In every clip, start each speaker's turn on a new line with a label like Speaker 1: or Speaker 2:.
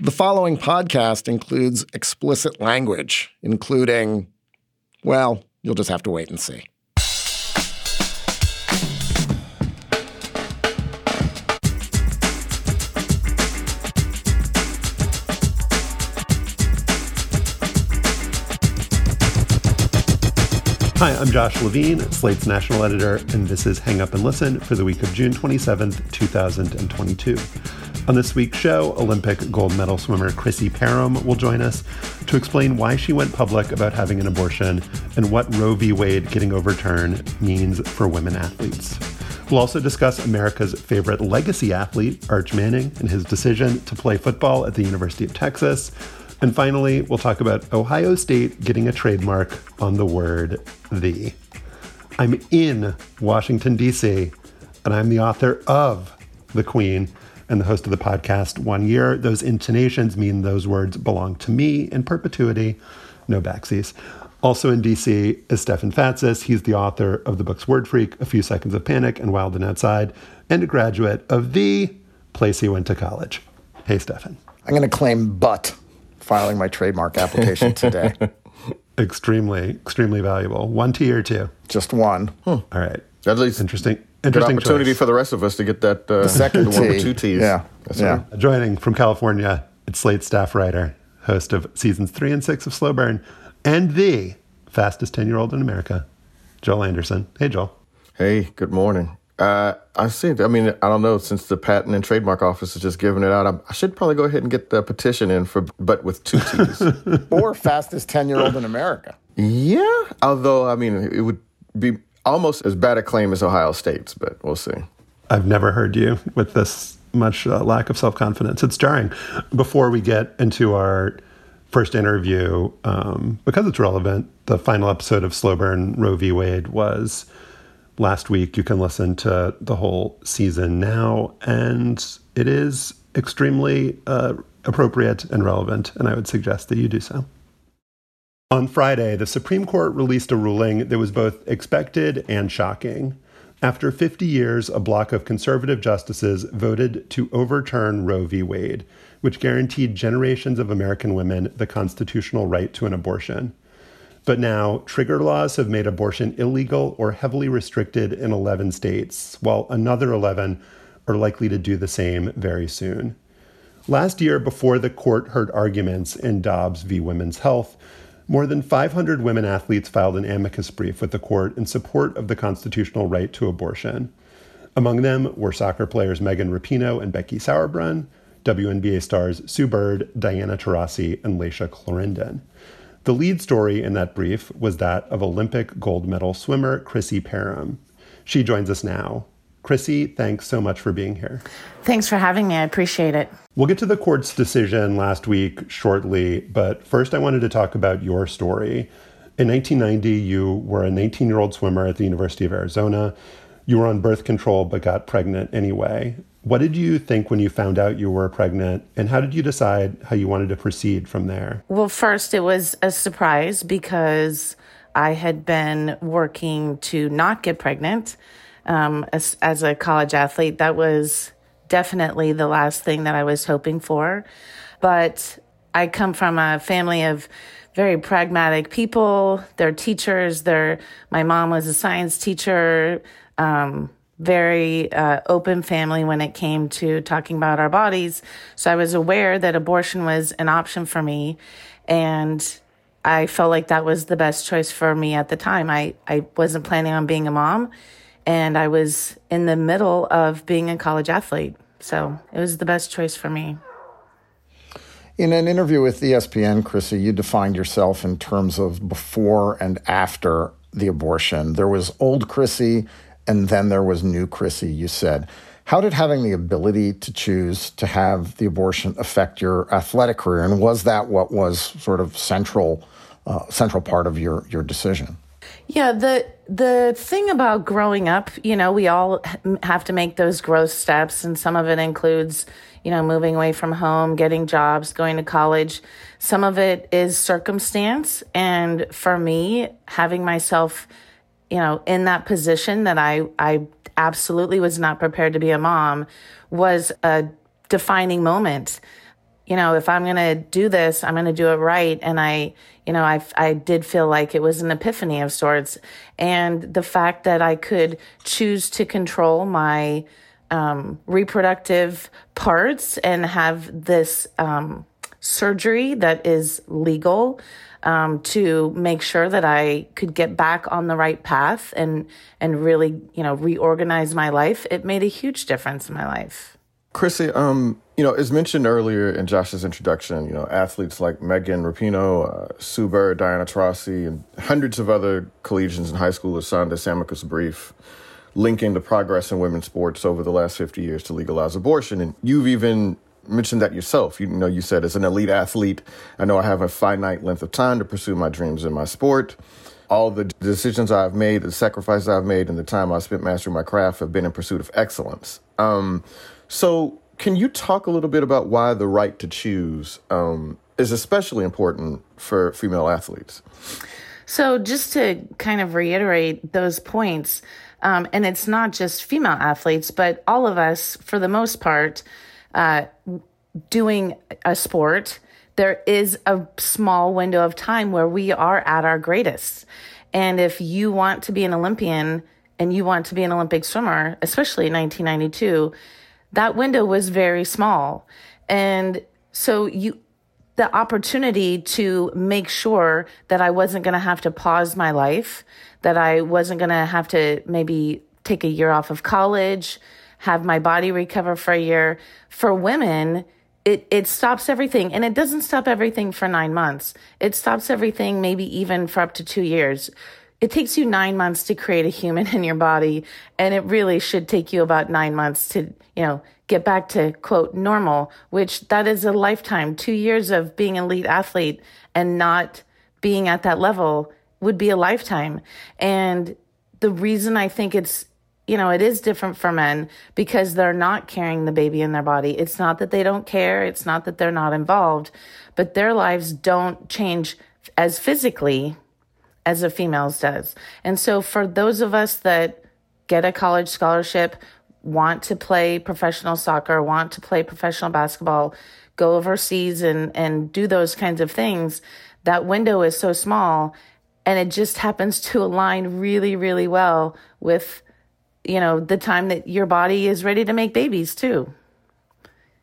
Speaker 1: The following podcast includes explicit language, including, well, you'll just have to wait and see.
Speaker 2: Hi, I'm Josh Levine, Slate's national editor, and this is Hang Up and Listen for the week of June 27th, 2022. On this week's show, Olympic gold medal swimmer Chrissy Perham will join us to explain why she went public about having an abortion and what Roe v. Wade getting overturned means for women athletes. We'll also discuss America's favorite legacy athlete, Arch Manning, and his decision to play football at the University of Texas. And finally, we'll talk about Ohio State getting a trademark on the word the. I'm in Washington, D.C., and I'm the author of The Queen and the host of the podcast One Year. Those intonations mean those words belong to me in perpetuity, no backsies. Also in DC is Stefan Fatsis. He's the author of the books Word Freak, A Few Seconds of Panic, and Wild and Outside, and a graduate of the place he went to college. Hey, Stefan.
Speaker 1: I'm going to claim but filing my trademark application today.
Speaker 2: extremely, extremely valuable. One T or two?
Speaker 1: Just one.
Speaker 2: Hmm. All right.
Speaker 3: At least
Speaker 2: interesting.
Speaker 3: Good opportunity
Speaker 2: choice.
Speaker 3: for the rest of us to get that uh,
Speaker 1: The second
Speaker 3: one with
Speaker 1: T.
Speaker 3: two T's.
Speaker 1: Yeah.
Speaker 3: That's
Speaker 1: Yeah.
Speaker 3: right.
Speaker 2: Joining from California, it's Slate staff writer, host of seasons three and six of Slow Burn, and the fastest 10 year old in America, Joel Anderson. Hey, Joel.
Speaker 3: Hey, good morning. Uh, I see. I mean, I don't know. Since the patent and trademark office is just giving it out, I, I should probably go ahead and get the petition in for, but with two T's.
Speaker 1: or fastest 10 year old in America.
Speaker 3: yeah. Although, I mean, it would be almost as bad a claim as Ohio State's, but we'll see.
Speaker 2: I've never heard you with this much uh, lack of self confidence. It's jarring. Before we get into our first interview, um, because it's relevant, the final episode of Slow Burn Roe v. Wade was last week. You can listen to the whole season now, and it is extremely uh, appropriate and relevant, and I would suggest that you do so. On Friday, the Supreme Court released a ruling that was both expected and shocking. After 50 years, a block of conservative justices voted to overturn Roe v. Wade, which guaranteed generations of American women the constitutional right to an abortion. But now, trigger laws have made abortion illegal or heavily restricted in 11 states, while another 11 are likely to do the same very soon. Last year, before the court heard arguments in Dobbs v. Women's Health, more than 500 women athletes filed an amicus brief with the court in support of the constitutional right to abortion. Among them were soccer players Megan Rapinoe and Becky Sauerbrunn, WNBA stars Sue Bird, Diana Taurasi, and Layshia Clarendon. The lead story in that brief was that of Olympic gold medal swimmer Chrissy Perham. She joins us now. Chrissy, thanks so much for being here.
Speaker 4: Thanks for having me. I appreciate it.
Speaker 2: We'll get to the court's decision last week shortly, but first I wanted to talk about your story. In 1990, you were a 19 year old swimmer at the University of Arizona. You were on birth control but got pregnant anyway. What did you think when you found out you were pregnant, and how did you decide how you wanted to proceed from there?
Speaker 4: Well, first, it was a surprise because I had been working to not get pregnant um, as, as a college athlete. That was definitely the last thing that I was hoping for. But I come from a family of very pragmatic people. They're teachers. They're my mom was a science teacher. Um, very uh, open family when it came to talking about our bodies. So I was aware that abortion was an option for me, and I felt like that was the best choice for me at the time. I I wasn't planning on being a mom, and I was in the middle of being a college athlete. So it was the best choice for me.
Speaker 1: In an interview with ESPN, Chrissy, you defined yourself in terms of before and after the abortion. There was old Chrissy, and then there was new Chrissy, you said. How did having the ability to choose to have the abortion affect your athletic career? And was that what was sort of central, uh, central part of your, your decision?
Speaker 4: Yeah, the the thing about growing up, you know, we all have to make those growth steps, and some of it includes, you know, moving away from home, getting jobs, going to college. Some of it is circumstance, and for me, having myself, you know, in that position that I I absolutely was not prepared to be a mom was a defining moment. You know, if I'm going to do this, I'm going to do it right. And I, you know, I, I did feel like it was an epiphany of sorts. And the fact that I could choose to control my um, reproductive parts and have this um, surgery that is legal um, to make sure that I could get back on the right path and and really you know reorganize my life. It made a huge difference in my life.
Speaker 3: Chrissy, um, you know, as mentioned earlier in Josh's introduction, you know, athletes like Megan Rapinoe, uh, Sue Bird, Diana Taurasi, and hundreds of other collegians and high schoolers signed a amicus brief linking the progress in women's sports over the last 50 years to legalize abortion. And you've even mentioned that yourself. You know, you said as an elite athlete, I know I have a finite length of time to pursue my dreams in my sport. All the decisions I've made, the sacrifices I've made, and the time I've spent mastering my craft have been in pursuit of excellence. Um, so, can you talk a little bit about why the right to choose um, is especially important for female athletes?
Speaker 4: So, just to kind of reiterate those points, um, and it's not just female athletes, but all of us, for the most part, uh, doing a sport, there is a small window of time where we are at our greatest. And if you want to be an Olympian and you want to be an Olympic swimmer, especially in 1992, that window was very small. And so you, the opportunity to make sure that I wasn't going to have to pause my life, that I wasn't going to have to maybe take a year off of college, have my body recover for a year. For women, it, it stops everything. And it doesn't stop everything for nine months. It stops everything maybe even for up to two years. It takes you nine months to create a human in your body. And it really should take you about nine months to, you know, get back to quote normal, which that is a lifetime. Two years of being an elite athlete and not being at that level would be a lifetime. And the reason I think it's you know, it is different for men because they're not carrying the baby in their body. It's not that they don't care, it's not that they're not involved, but their lives don't change as physically as a female's does. And so for those of us that get a college scholarship, want to play professional soccer, want to play professional basketball, go overseas and and do those kinds of things, that window is so small and it just happens to align really really well with you know, the time that your body is ready to make babies too.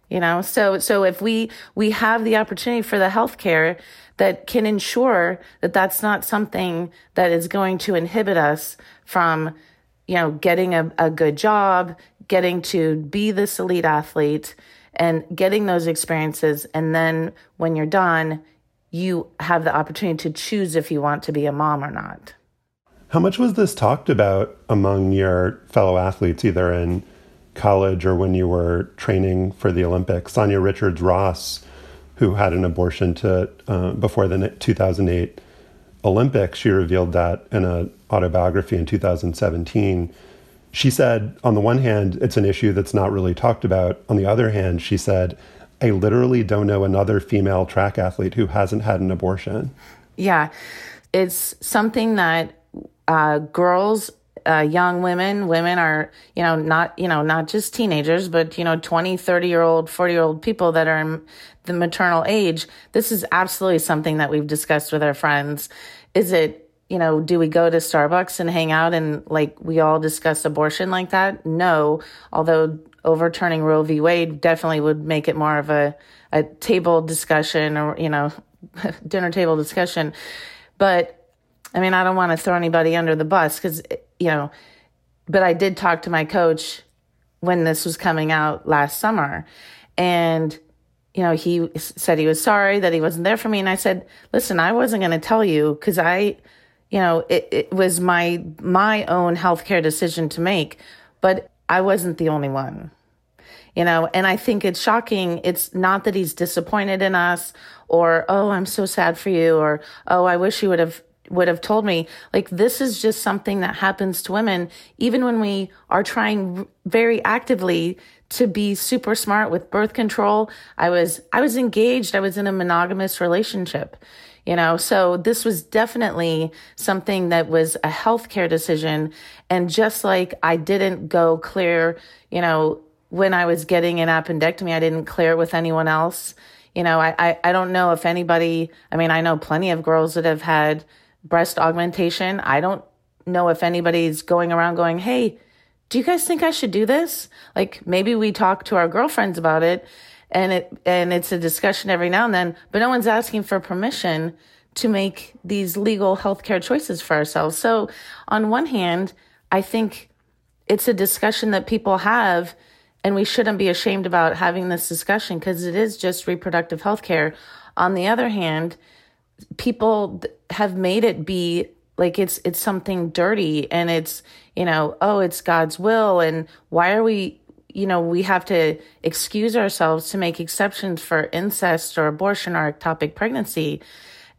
Speaker 4: You know, so so if we we have the opportunity for the healthcare that can ensure that that's not something that is going to inhibit us from, you know, getting a, a good job, getting to be this elite athlete and getting those experiences. And then when you're done, you have the opportunity to choose if you want to be a mom or not.
Speaker 2: How much was this talked about among your fellow athletes, either in college or when you were training for the Olympics? Sanya Richards Ross, who had an abortion to uh, before the 2008 Olympics, she revealed that in an autobiography in 2017. She said, on the one hand, it's an issue that's not really talked about. On the other hand, she said, I literally don't know another female track athlete who hasn't had an abortion.
Speaker 4: Yeah, it's something that uh, girls uh, young women. Women are you know not you know not just teenagers but you know 20 30 year old 40 year old people that are in the maternal age. This is absolutely something that we've discussed with our friends. Is it you know do we go to starbucks and hang out and like we all discuss abortion like that? No. Although overturning roe v. Wade definitely would make it more of a, a table discussion or you know dinner table discussion. But I mean, I don't want to throw anybody under the bus because, you know, but I did talk to my coach when this was coming out last summer. And, you know, he said he was sorry that he wasn't there for me. And I said, listen, I wasn't going to tell you because I, you know, it, it was my, my own healthcare decision to make, but I wasn't the only one. you know, and I think it's shocking. It's not that he's disappointed in us or, oh, I'm so sad for you or, oh, I wish you would have would have told me like this is just something that happens to women even when we are trying very actively to be super smart with birth control. I was i was engaged. I was in a monogamous relationship you know? So this was definitely something that was a healthcare decision. And just like i didn't go clear you know when i was getting an appendectomy i didn't clear with anyone else. You know I, I i don't know if anybody i mean i know plenty of girls that have had breast augmentation. I don't know if anybody's going around going hey do you guys think i should do this? Like maybe we talk to our girlfriends about it and it and it's a discussion every now and then but no one's asking for permission to make these legal healthcare choices for ourselves. So on one hand i think it's a discussion that people have and we shouldn't be ashamed about having this discussion because it is just reproductive health care on the other hand people have made it be like it's it's something dirty and it's you know oh it's god's will and why are we you know, we have to excuse ourselves to make exceptions for incest or abortion or ectopic pregnancy.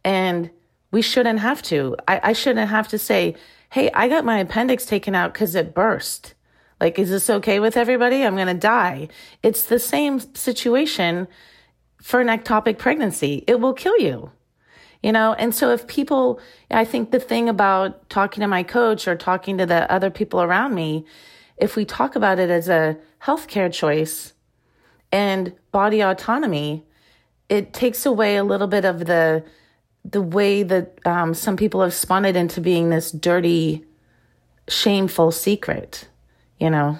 Speaker 4: And we shouldn't have to. I, I shouldn't have to say, hey, I got my appendix taken out because it burst. Like, is this okay with everybody? I'm going to die. It's the same situation for an ectopic pregnancy. It will kill you. You know, and so if people, I think the thing about talking to my coach or talking to the other people around me if we talk about it as a healthcare choice and body autonomy, it takes away a little bit of the the way that um, some people have spun it into being this dirty, shameful secret. You know.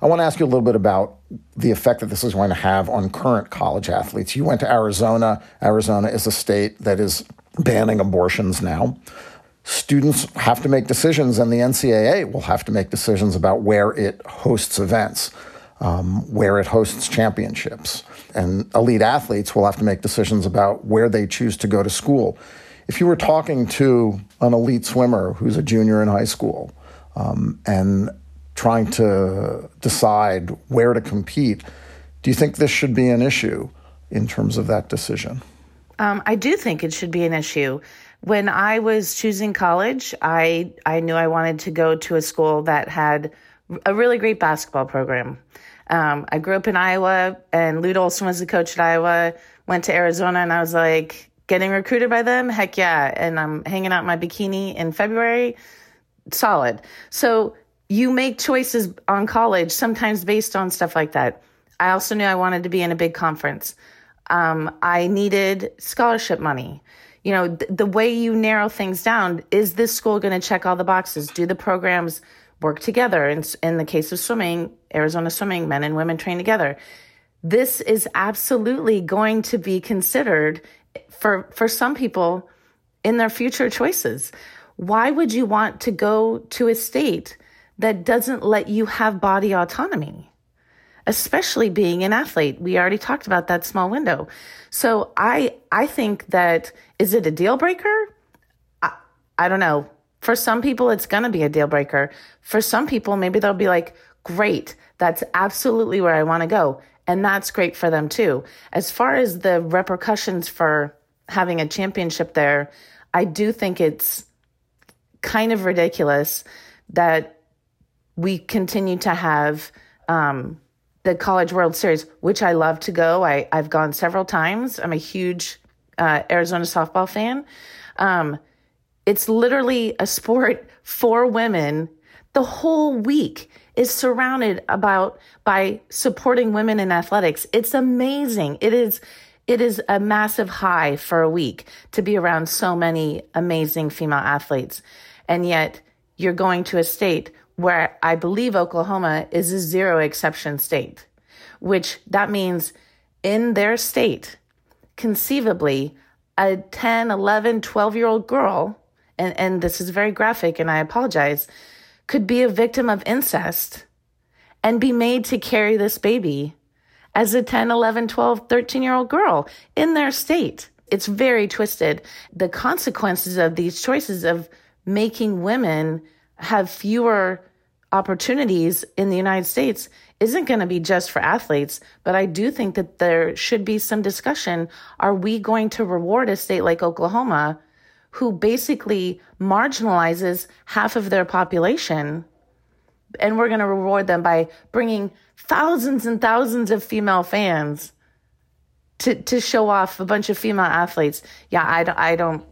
Speaker 1: I want to ask you a little bit about the effect that this is going to have on current college athletes. You went to Arizona. Arizona is a state that is banning abortions now students have to make decisions, and the NCAA will have to make decisions about where it hosts events, um, where it hosts championships. And elite athletes will have to make decisions about where they choose to go to school. If you were talking to an elite swimmer who's a junior in high school um, and trying to decide where to compete, do you think this should be an issue in terms of that decision?
Speaker 4: Um, I do think it should be an issue when I was choosing college, I I knew I wanted to go to a school that had a really great basketball program. Um, I grew up in Iowa, and Lute Olson was the coach at Iowa. Went to Arizona, and I was like, getting recruited by them, heck yeah! And I'm hanging out my bikini in February, solid. So you make choices on college sometimes based on stuff like that. I also knew I wanted to be in a big conference. Um, I needed scholarship money you know, th- the way you narrow things down is this school going to check all the boxes? Do the programs work together? In, in the case of swimming, Arizona swimming, men and women train together. This is absolutely going to be considered for, for some people in their future choices. Why would you want to go to a state that doesn't let you have body autonomy? Especially being an athlete. We already talked about that small window. So I I think that is it a deal breaker? I, I don't know. For some people, it's going to be a deal breaker. For some people, maybe they'll be like, great, that's absolutely where I want to go. And that's great for them too. As far as the repercussions for having a championship there, I do think it's kind of ridiculous that we continue to have um, the College World Series, which I love to go. I, I've gone several times. I'm a huge uh, Arizona softball fan. Um, it's literally a sport for women. The whole week is surrounded about by supporting women in athletics. It's amazing. It is it is a massive high for a week to be around so many amazing female athletes. And yet you're going to a state where I believe Oklahoma is a zero exception state, which that means in their state, conceivably a 10, 11, 12 year old girl, and, and this is very graphic and I apologize, could be a victim of incest and be made to carry this baby as a 10, 11, 12, 13 year old girl in their state. It's very twisted. The consequences of these choices of making women have fewer opportunities in the United States isn't going to be just for athletes, but I do think that there should be some discussion. Are we going to reward a state like Oklahoma who basically marginalizes half of their population? And we're going to reward them by bringing thousands and thousands of female fans to, to show off a bunch of female athletes. Yeah, I, I don't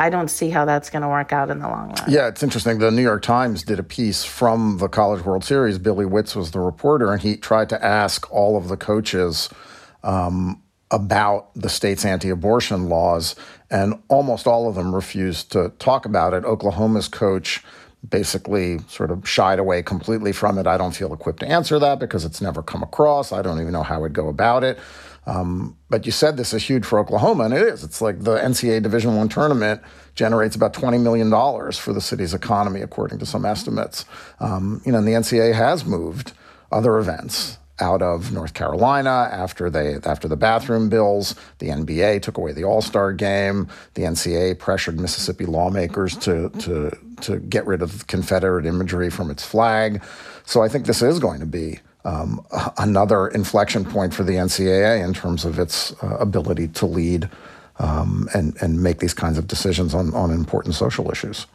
Speaker 4: I don't see how that's going to work out in the long run.
Speaker 1: Yeah, it's interesting. The New York Times did a piece from the College World Series. Billy Witz was the reporter, and he tried to ask all of the coaches um, about the state's anti abortion laws, and almost all of them refused to talk about it. Oklahoma's coach basically sort of shied away completely from it. I don't feel equipped to answer that because it's never come across. I don't even know how I'd go about it. Um, but you said this is huge for Oklahoma, and it is. It's like the NCAA Division One tournament generates about twenty million dollars for the city's economy, according to some estimates. Um, you know, and the NCAA has moved other events out of North Carolina after they after the bathroom bills. The NBA took away the All Star game. The NCAA pressured Mississippi lawmakers to to to get rid of Confederate imagery from its flag. So I think this is going to be um, another inflection point for the NCAA in terms of its uh, ability to lead um, and, and make these kinds of decisions on, on important social issues.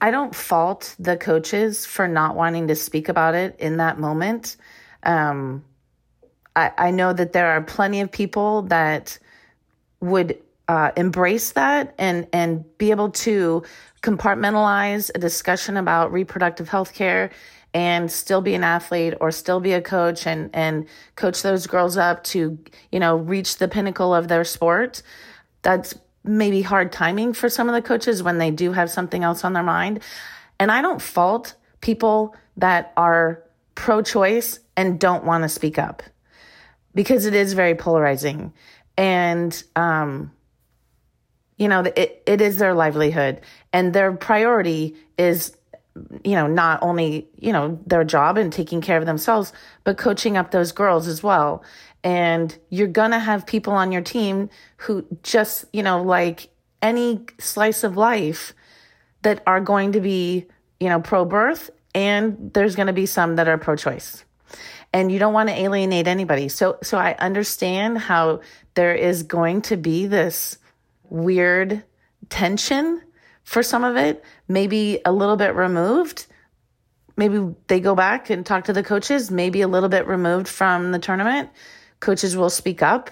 Speaker 4: I don't fault the coaches for not wanting to speak about it in that moment. Um, I, I, know that there are plenty of people that would uh, embrace that and and be able to compartmentalize a discussion about reproductive health care and still be an athlete or still be a coach and and coach those girls up to you know reach the pinnacle of their sport that's maybe hard timing for some of the coaches when they do have something else on their mind. And i don't fault people that are pro choice and don't want to speak up because it is very polarizing. And um you know it, it is their livelihood and their priority is you know, not only, you know, their job and taking care of themselves, but coaching up those girls as well. And you're going to have people on your team who just, you know, like any slice of life that are going to be, you know, pro birth, and there's going to be some that are pro choice. And you don't want to alienate anybody. So, so I understand how there is going to be this weird tension for some of it, maybe a little bit removed. Maybe they go back and talk to the coaches, maybe a little bit removed from the tournament. Coaches will speak up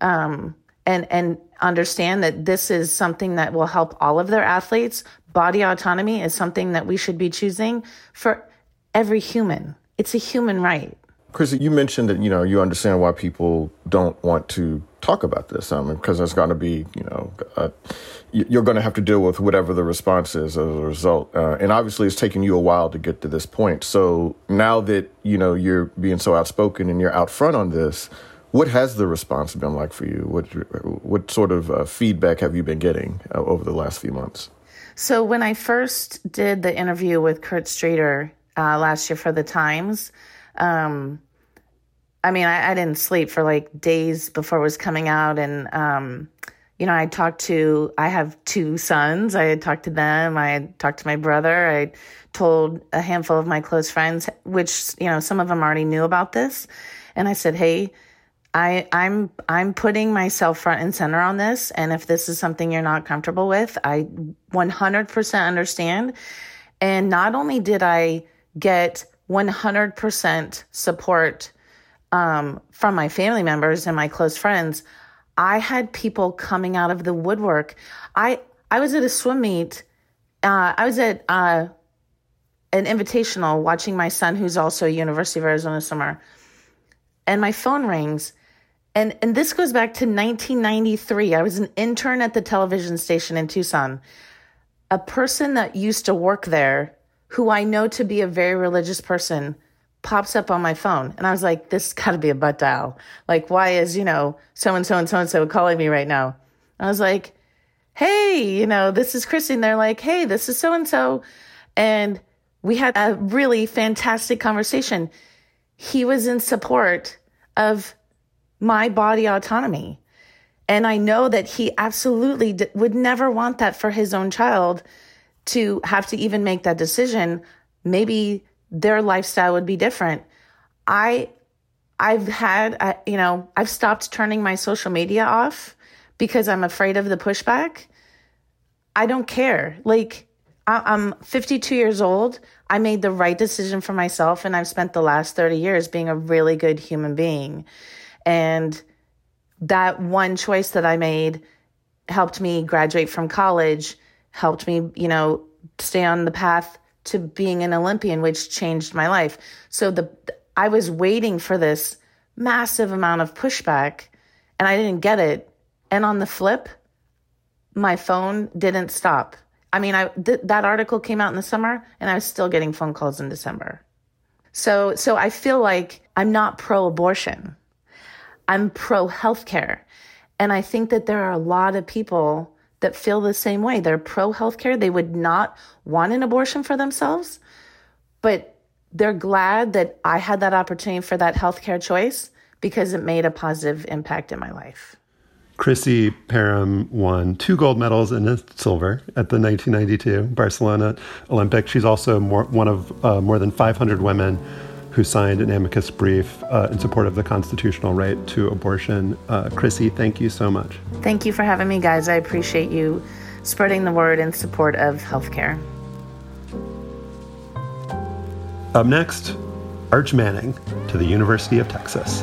Speaker 4: um, and, and understand that this is something that will help all of their athletes. Body autonomy is something that we should be choosing for every human. It's a human right.
Speaker 3: Chrissy, you mentioned that you know you understand why people don't want to talk about this, because there's going to be you know uh, you're going to have to deal with whatever the response is as a result, uh, and obviously it's taken you a while to get to this point. So now that you know you're being so outspoken and you're out front on this, what has the response been like for you? What what sort of uh, feedback have you been getting uh, over the last few months?
Speaker 4: So when I first did the interview with Kurt Streeter uh, last year for the Times. Um, I mean, I, I, didn't sleep for like days before it was coming out. And, um, you know, I talked to, I have two sons. I had talked to them. I had talked to my brother. I told a handful of my close friends, which, you know, some of them already knew about this. And I said, Hey, I, I'm I'm putting myself front and center on this, and if this is something you're not comfortable with, I 100% understand. And not only did I get 100% support um, from my family members and my close friends, I had people coming out of the woodwork. I I was at a swim meet. Uh, I was at uh, an invitational watching my son, who's also a University of Arizona swimmer, and my phone rings. And, and this goes back to 1993. I was an intern at the television station in Tucson. A person that used to work there, who I know to be a very religious person, pops up on my phone. And I was like, this got to be a butt dial. Like, why is, you know, so and so and so and so calling me right now? I was like, hey, you know, this is Christy. And they're like, hey, this is so and so. And we had a really fantastic conversation. He was in support of my body autonomy. And I know that he absolutely d- would never want that for his own child to have to even make that decision. Maybe their lifestyle would be different. I I've had uh, you know, I've stopped turning my social media off because I'm afraid of the pushback. I don't care. Like I'm 52 years old. I made the right decision for myself and I've spent the last 30 years being a really good human being. And that one choice that I made helped me graduate from college, helped me, you know, stay on the path to being an Olympian, which changed my life. So the I was waiting for this massive amount of pushback and I didn't get it. And on the flip, my phone didn't stop. I mean, I th- that article came out in the summer and I was still getting phone calls in December. So so I feel like I'm not pro abortion. I'm pro healthcare. And I think that there are a lot of people that feel the same way. They're pro healthcare. They would not want an abortion for themselves, but they're glad that I had that opportunity for that healthcare choice because it made a positive impact in my life.
Speaker 2: Chrissy Perham won two gold medals and a silver at the 1992 Barcelona Olympics. She's also more, one of uh, more than 500 women who signed an amicus brief uh, in support of the constitutional right to abortion. Uh, Chrissy, thank you so much.
Speaker 4: Thank you for having me, guys. I appreciate you spreading the word in support of healthcare.
Speaker 2: Up next, Arch Manning to the University of Texas.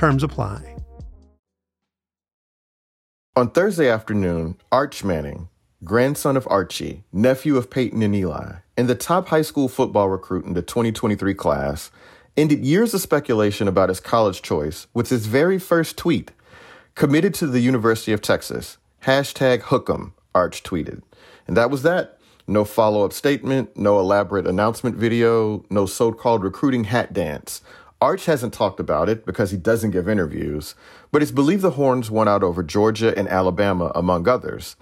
Speaker 2: Terms apply.
Speaker 3: On Thursday afternoon, Arch Manning, grandson of Archie, nephew of Peyton and Eli, and the top high school football recruit in the 2023 class, ended years of speculation about his college choice with his very first tweet. Committed to the University of Texas. Hashtag Hook'em, Arch tweeted. And that was that. No follow up statement, no elaborate announcement video, no so called recruiting hat dance. Arch hasn't talked about it because he doesn't give interviews, but it's believed the Horns won out over Georgia and Alabama, among others.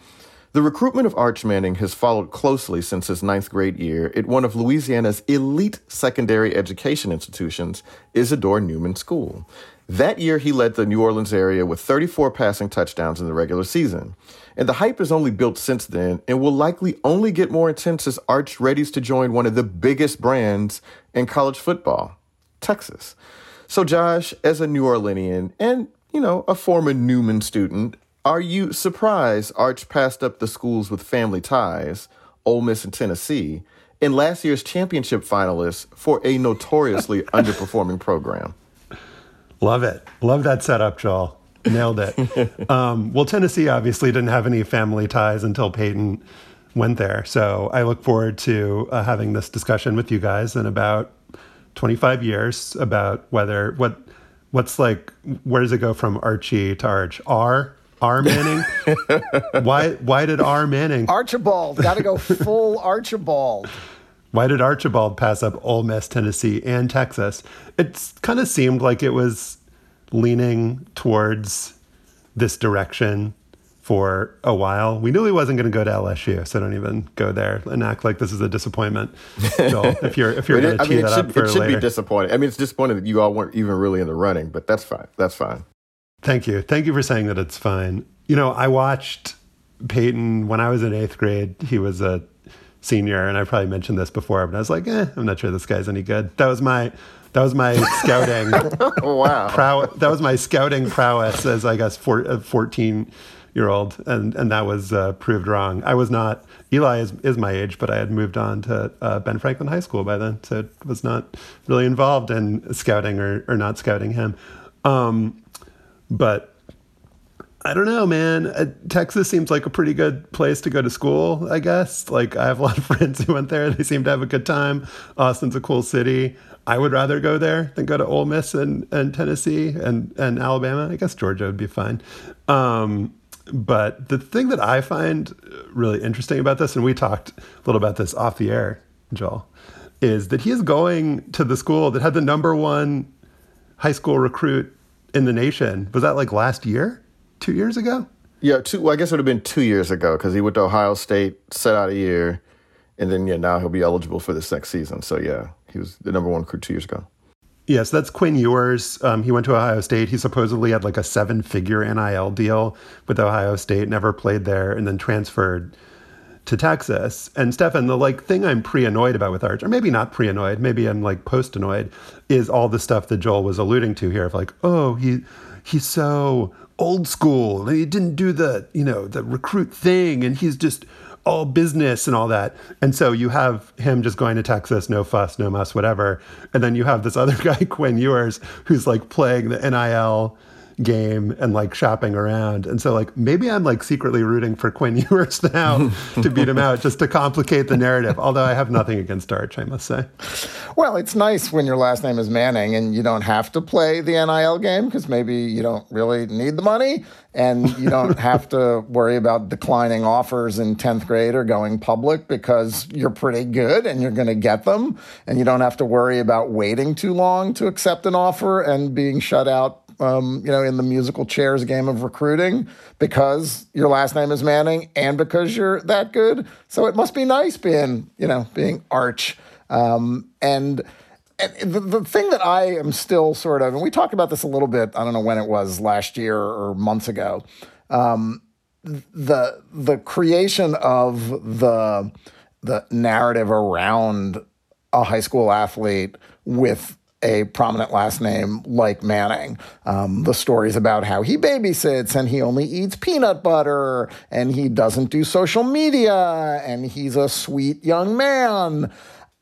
Speaker 3: The recruitment of Arch Manning has followed closely since his ninth grade year at one of Louisiana's elite secondary education institutions, Isidore Newman School. That year, he led the New Orleans area with 34 passing touchdowns in the regular season. And the hype has only built since then and will likely only get more intense as Arch readies to join one of the biggest brands in college football. Texas. So, Josh, as a New Orleanian and, you know, a former Newman student, are you surprised Arch passed up the schools with family ties, Ole Miss and Tennessee, in last year's championship finalists for a notoriously underperforming program?
Speaker 2: Love it. Love that setup, Joel. Nailed it. um, well, Tennessee obviously didn't have any family ties until Peyton went there. So I look forward to uh, having this discussion with you guys in about 25 years about whether what what's like where does it go from Archie to Arch? R? R Manning? Why why did R Manning
Speaker 1: Archibald. Got to go full Archibald.
Speaker 2: Why did Archibald pass up Ole Miss Tennessee and Texas? It kind of seemed like it was leaning towards this direction for a while. We knew he wasn't going to go to LSU, so don't even go there and act like this is a disappointment. Joel, if you're if you're going to tee mean,
Speaker 3: should,
Speaker 2: up for
Speaker 3: it should
Speaker 2: later.
Speaker 3: be disappointing. I mean, it's disappointing that you all weren't even really in the running, but that's fine. That's fine.
Speaker 2: Thank you. Thank you for saying that it's fine. You know, I watched Peyton when I was in eighth grade. He was a senior, and I probably mentioned this before, but I was like, eh, I'm not sure this guy's any good. That was my that was my scouting.
Speaker 3: wow.
Speaker 2: Prow- that was my scouting prowess as I guess four, a 14 year old, and and that was uh, proved wrong. I was not. Eli is, is my age, but I had moved on to uh, Ben Franklin High School by then, so was not really involved in scouting or, or not scouting him. Um, but I don't know, man. Uh, Texas seems like a pretty good place to go to school, I guess. Like, I have a lot of friends who went there. They seem to have a good time. Austin's a cool city. I would rather go there than go to Ole Miss and, and Tennessee and, and Alabama. I guess Georgia would be fine. Um, but the thing that I find really interesting about this, and we talked a little about this off the air, Joel, is that he is going to the school that had the number one high school recruit in the nation. Was that like last year? two years ago?
Speaker 3: Yeah, two. Well, I guess it would have been two years ago because he went to Ohio State, set out a year, and then yeah, now he'll be eligible for this next season. So yeah, he was the number one recruit two years ago.
Speaker 2: Yes, that's Quinn Ewers. Um, he went to Ohio State. He supposedly had like a seven-figure NIL deal with Ohio State. Never played there, and then transferred to Texas. And Stefan, the like thing I'm pre-annoyed about with Arch, or maybe not pre-annoyed, maybe I'm like post-annoyed, is all the stuff that Joel was alluding to here of like, oh, he he's so old school. And he didn't do the, you know, the recruit thing and he's just all business and all that. And so you have him just going to Texas, no fuss, no muss, whatever. And then you have this other guy, Quinn Ewers, who's like playing the NIL game and like shopping around. And so like maybe I'm like secretly rooting for Quinn Ewers now to beat him out just to complicate the narrative. Although I have nothing against Arch, I must say.
Speaker 1: Well, it's nice when your last name is Manning and you don't have to play the NIL game because maybe you don't really need the money and you don't have to worry about declining offers in 10th grade or going public because you're pretty good and you're going to get them. And you don't have to worry about waiting too long to accept an offer and being shut out um, you know, in the musical chairs game of recruiting because your last name is Manning and because you're that good. So it must be nice being, you know, being Arch. Um, and and the, the thing that I am still sort of, and we talked about this a little bit, I don't know when it was last year or months ago, um, the the creation of the the narrative around a high school athlete with a prominent last name like Manning. Um, the stories about how he babysits and he only eats peanut butter and he doesn't do social media and he's a sweet young man.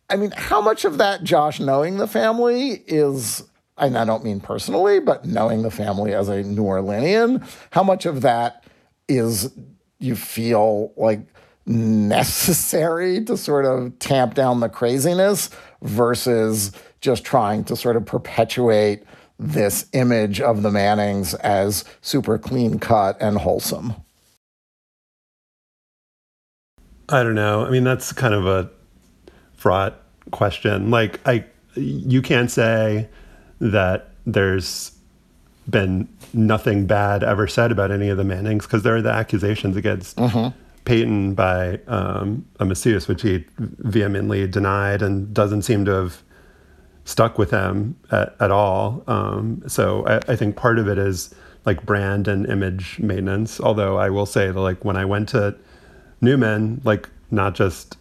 Speaker 1: I mean, how much of that, Josh, knowing the family is, and I don't mean personally, but knowing the family as a New Orleanian, how much of that is you feel like necessary to sort of tamp down the craziness versus just trying to sort of perpetuate this image of the Mannings as super clean cut and wholesome?
Speaker 2: I don't know. I mean, that's kind of a fraught question. Like, I, you can't say that there's been nothing bad ever said about any of the Mannings because there are the accusations against mm-hmm. Peyton by um, Macias, which he vehemently denied and doesn't seem to have stuck with them at, at all. Um, so I, I, think part of it is like brand and image maintenance. Although I will say that like when I went to Newman, like not just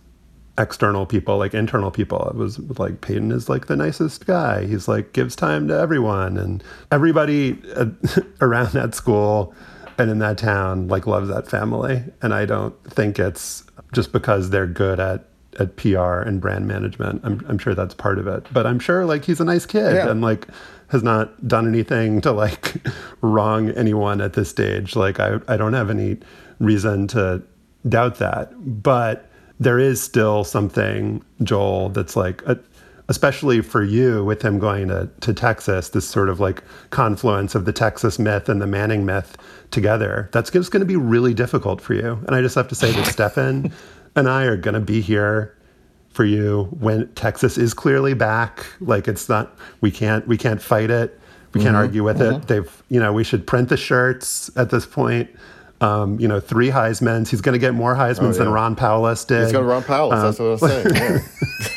Speaker 2: external people, like internal people, it was like Peyton is like the nicest guy. He's like gives time to everyone and everybody around that school and in that town like loves that family. And I don't think it's just because they're good at at PR and brand management. I'm, I'm sure that's part of it. But I'm sure like he's a nice kid yeah. and like has not done anything to like wrong anyone at this stage. Like I, I don't have any reason to doubt that. But there is still something, Joel, that's like a, especially for you with him going to, to Texas, this sort of like confluence of the Texas myth and the Manning myth together. That's just going to be really difficult for you. And I just have to say that Stefan and I are going to be here for you when Texas is clearly back. Like it's not, we can't, we can't fight it. We can't mm-hmm, argue with mm-hmm. it. They've, you know, we should print the shirts at this point. Um, you know, three Heisman's. He's going to get more Heisman's oh, yeah. than Ron Powlus did.
Speaker 3: He's going to Ron Powlus. Um, that's what I
Speaker 2: was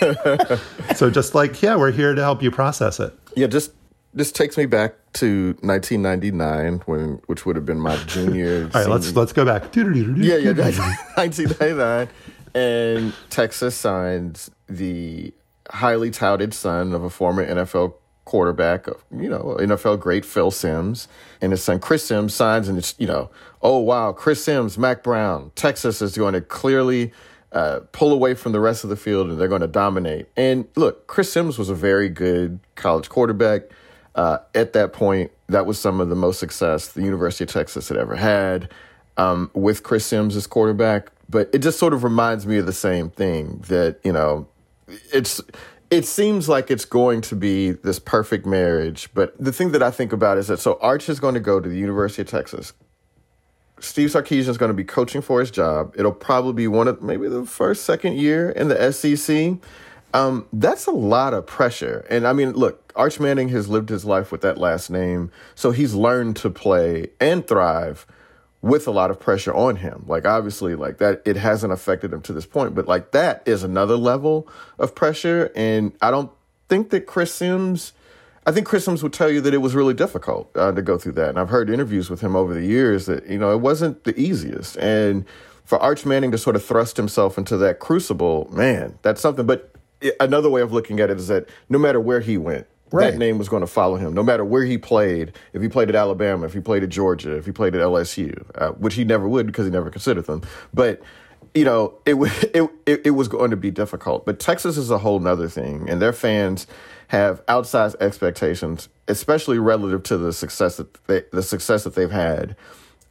Speaker 2: saying. Yeah. so just like, yeah, we're here to help you process it.
Speaker 3: Yeah, just this takes me back to 1999 when which would have been my junior
Speaker 2: all right let's let's go back
Speaker 3: yeah yeah 1999 and Texas signs the highly touted son of a former NFL quarterback, you know, NFL great Phil Simms, and his son Chris Simms signs, and it's you know, oh wow, Chris Simms, Mack Brown, Texas is going to clearly uh, pull away from the rest of the field, and they're going to dominate. And look, Chris Simms was a very good college quarterback. Uh, at that point, that was some of the most success the University of Texas had ever had um, with Chris Simms as quarterback. But it just sort of reminds me of the same thing that you know, it's it seems like it's going to be this perfect marriage. But the thing that I think about is that so Arch is going to go to the University of Texas. Steve Sarkisian is going to be coaching for his job. It'll probably be one of maybe the first, second year in the SEC. Um, that's a lot of pressure. And I mean, look, Arch Manning has lived his life with that last name. So he's learned to play and thrive with a lot of pressure on him. Like obviously like that it hasn't affected him to this point, but like that is another level of pressure and I don't think that Chris Simms I think Chris Simms would tell you that it was really difficult uh, to go through that. And I've heard interviews with him over the years that, you know, it wasn't the easiest. And for Arch Manning to sort of thrust himself into that crucible, man, that's something. But another way of looking at it is that no matter where he went, Right. That name was going to follow him no matter where he played. If he played at Alabama, if he played at Georgia, if he played at LSU, uh, which he never would because he never considered them. But you know, it, it it it was going to be difficult. But Texas is a whole nother thing, and their fans have outsized expectations, especially relative to the success that they, the success that they've had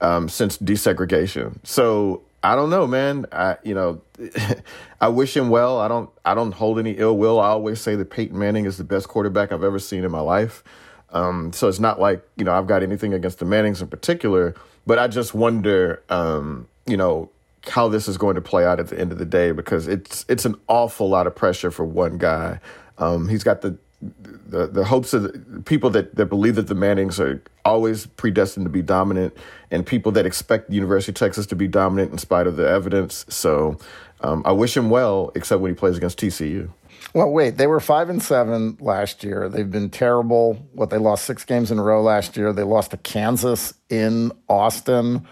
Speaker 3: um, since desegregation. So I don't know, man. I you know, I wish him well. I don't I don't hold any ill will. I always say that Peyton Manning is the best quarterback I've ever seen in my life. Um, so it's not like you know I've got anything against the Mannings in particular, but I just wonder, um, you know, how this is going to play out at the end of the day because it's it's an awful lot of pressure for one guy. Um, he's got the the, the hopes of the people that, that believe that the Mannings are always predestined to be dominant and people that expect the University of Texas to be dominant in spite of the evidence. So um, I wish him well, except when he plays against TCU.
Speaker 1: Well, wait, they were five and seven last year. They've been terrible. What they lost six games in a row last year. They lost to Kansas in Austin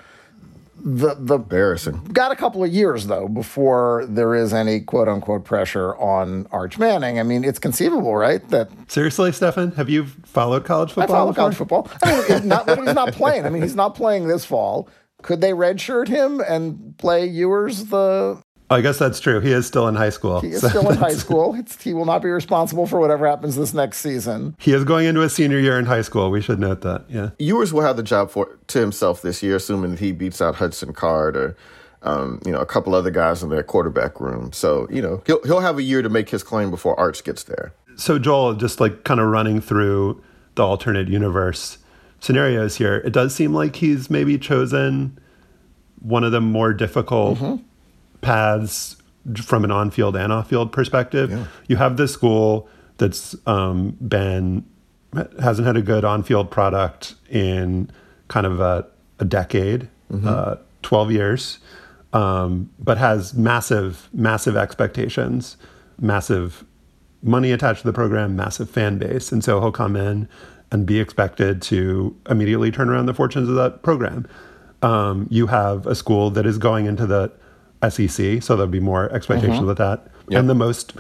Speaker 1: the the
Speaker 3: embarrassing
Speaker 1: got a couple of years though before there is any quote unquote pressure on Arch Manning. I mean, it's conceivable, right? That
Speaker 2: seriously, Stefan, have you followed college football?
Speaker 1: I follow college football. I mean, not, he's not playing. I mean, he's not playing this fall. Could they redshirt him and play Ewers the
Speaker 2: I guess that's true. He is still in high school.
Speaker 1: He is so still in high school. It's, he will not be responsible for whatever happens this next season.
Speaker 2: He is going into a senior year in high school. We should note that. Yeah.
Speaker 3: Ewers will have the job for to himself this year, assuming that he beats out Hudson Card or um, you know a couple other guys in their quarterback room. So you know he'll he'll have a year to make his claim before Arch gets there.
Speaker 2: So Joel, just like kind of running through the alternate universe scenarios here, it does seem like he's maybe chosen one of the more difficult. Mm-hmm paths from an on-field and off-field perspective. Yeah. You have this school that's um, been hasn't had a good on-field product in kind of a, a decade, mm-hmm. uh, twelve years, um, but has massive, massive expectations, massive money attached to the program, massive fan base, and so he'll come in and be expected to immediately turn around the fortunes of that program. Um, you have a school that is going into the SEC, so there'll be more expectations mm-hmm. with that. Yep. And the most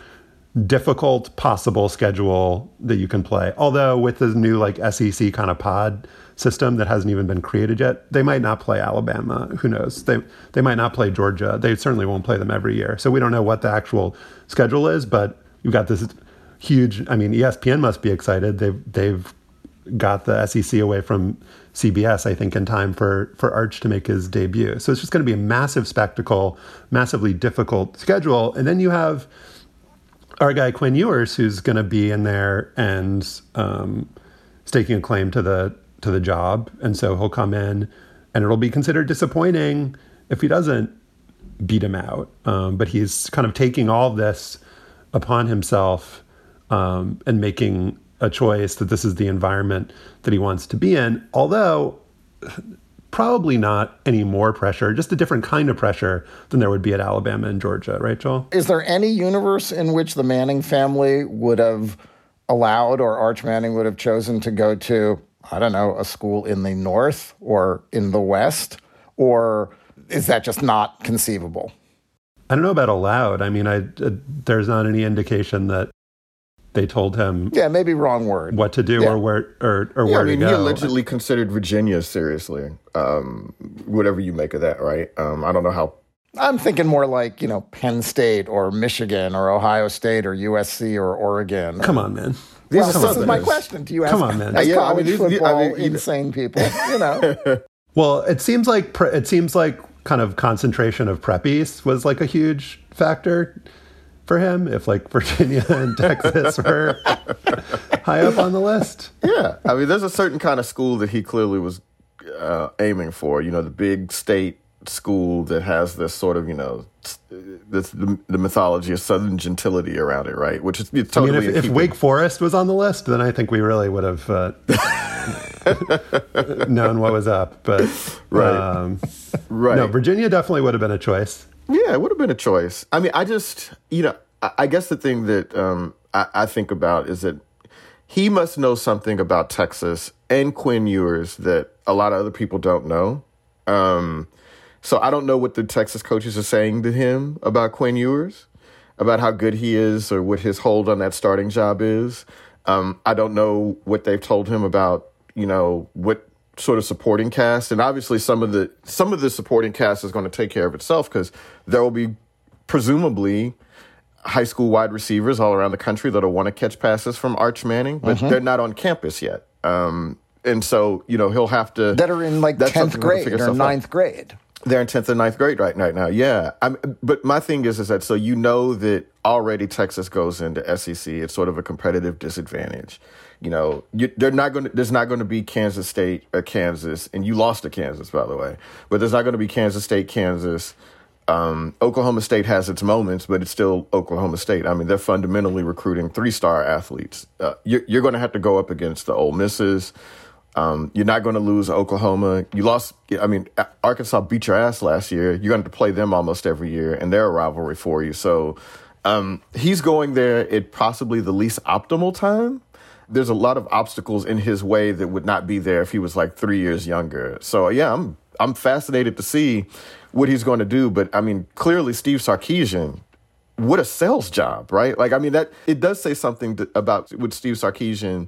Speaker 2: difficult possible schedule that you can play. Although with the new like SEC kind of pod system that hasn't even been created yet, they might not play Alabama. Who knows? They they might not play Georgia. They certainly won't play them every year. So we don't know what the actual schedule is, but you've got this huge I mean ESPN must be excited. They've they've got the SEC away from CBS, I think, in time for for Arch to make his debut. So it's just going to be a massive spectacle, massively difficult schedule, and then you have our guy Quinn Ewers, who's going to be in there and um, staking a claim to the to the job, and so he'll come in, and it'll be considered disappointing if he doesn't beat him out. Um, but he's kind of taking all this upon himself um, and making a choice that this is the environment that he wants to be in. Although probably not any more pressure, just a different kind of pressure than there would be at Alabama and Georgia, right, Joel?
Speaker 1: Is there any universe in which the Manning family would have allowed or Arch Manning would have chosen to go to, I don't know, a school in the North or in the West? Or is that just not conceivable?
Speaker 2: I don't know about allowed. I mean, I uh, there's not any indication that they told him
Speaker 1: Yeah, maybe wrong word.
Speaker 2: what to do
Speaker 1: Yeah.
Speaker 2: or where or, or
Speaker 3: Yeah,
Speaker 2: where
Speaker 3: I mean,
Speaker 2: to
Speaker 3: he allegedly considered Virginia seriously. Um, whatever you make of that, right? Um, I don't know how.
Speaker 1: I'm thinking more like, you know, Penn State or Michigan or Ohio State or USC or Oregon.
Speaker 2: Come on, man.
Speaker 1: Well, this
Speaker 2: on,
Speaker 1: is my
Speaker 2: man.
Speaker 1: question. Do you ask
Speaker 2: Come on, man.
Speaker 1: as
Speaker 3: Yeah, I mean,
Speaker 1: college
Speaker 3: these- I
Speaker 1: football
Speaker 3: mean,
Speaker 1: insane people? You know,
Speaker 2: Well, it seems like pre- it seems like kind of concentration of preppies was like a huge factor for him. If like Virginia and Texas were high up on the list,
Speaker 3: Yeah, I mean, there's a certain kind of school that he clearly was uh, aiming for. You know, the big state school that has this sort of, you know, this the, the mythology of Southern gentility around it, right? Which is it's
Speaker 2: I
Speaker 3: totally
Speaker 2: mean, if, if Wake Forest was on the list, then I think we really would have uh, known what was up. But
Speaker 3: Right.
Speaker 2: um,
Speaker 3: right.
Speaker 2: no, Virginia definitely would have been a choice.
Speaker 3: Yeah, it would have been a choice. I mean, I just, you know, I, I guess the thing that um, I, I think about is that he must know something about Texas and Quinn Ewers that a lot of other people don't know. Um, so I don't know what the Texas coaches are saying to him about Quinn Ewers, about how good he is or what his hold on that starting job is. Um, I don't know what they've told him about, you know, what sort of supporting cast. And obviously some of the some of the supporting cast is going to take care of itself because there will be presumably high school wide receivers all around the country that'll want to catch passes from Arch Manning, but they're not on campus yet. Um, and so, you know, he'll have to
Speaker 1: that are in like 10th grade or
Speaker 3: stuff out.
Speaker 1: grade.
Speaker 3: They're in tenth and 9th grade right, right now. Yeah, I'm, but my thing is, is that so you know that already Texas goes into SEC. It's sort of a competitive disadvantage. You know, you, they're not going. There's not going to be Kansas State or Kansas, and you lost to Kansas, by the way. But there's not going to be Kansas State, Kansas. Um, Oklahoma State has its moments, but it's still Oklahoma State. I mean, they're fundamentally recruiting three-star athletes. Uh, you're, you're going to have to go up against the Ole Misses. Um, you're not going to lose Oklahoma. You lost. I mean, Arkansas beat your ass last year. You're going to play them almost every year, and they're a rivalry for you. So um, he's going there at possibly the least optimal time. There's a lot of obstacles in his way that would not be there if he was like three years younger. So yeah, I'm I'm fascinated to see what he's going to do. But I mean, clearly Steve Sarkisian what a sales job, right? Like, I mean, that it does say something to, about what Steve Sarkisian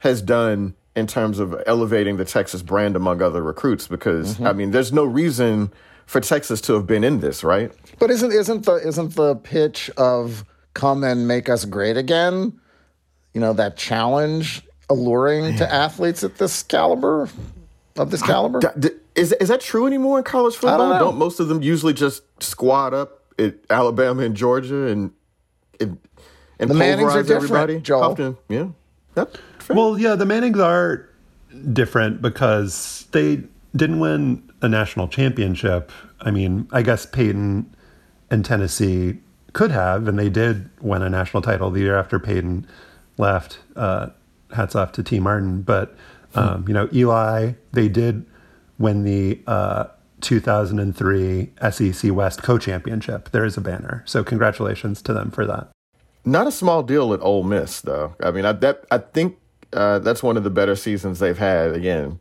Speaker 3: has done in terms of elevating the Texas brand among other recruits. Because mm-hmm. I mean, there's no reason for Texas to have been in this, right?
Speaker 1: But isn't isn't the isn't the pitch of come and make us great again? You know that challenge alluring to athletes at this caliber of this caliber.
Speaker 3: D- d- Is is that true anymore in college football?
Speaker 1: know.
Speaker 3: Don't most of them usually just squad up at Alabama and Georgia and and, and
Speaker 1: The Mannings are different,
Speaker 3: everybody?
Speaker 1: Joel.
Speaker 3: Often, yeah. That, fair.
Speaker 2: Well, yeah, the Mannings are different because they didn't win a national championship. I mean, I guess Peyton and Tennessee could have, and they did win a national title the year after Peyton left. Uh, hats off to Tee Martin. But, um, you know, Eli, they did win the uh, 2003 SEC West co championship. There is a banner. So, congratulations to them for that.
Speaker 3: Not a small deal at Ole Miss, though. I mean, I, that I think uh, that's one of the better seasons they've had. Again,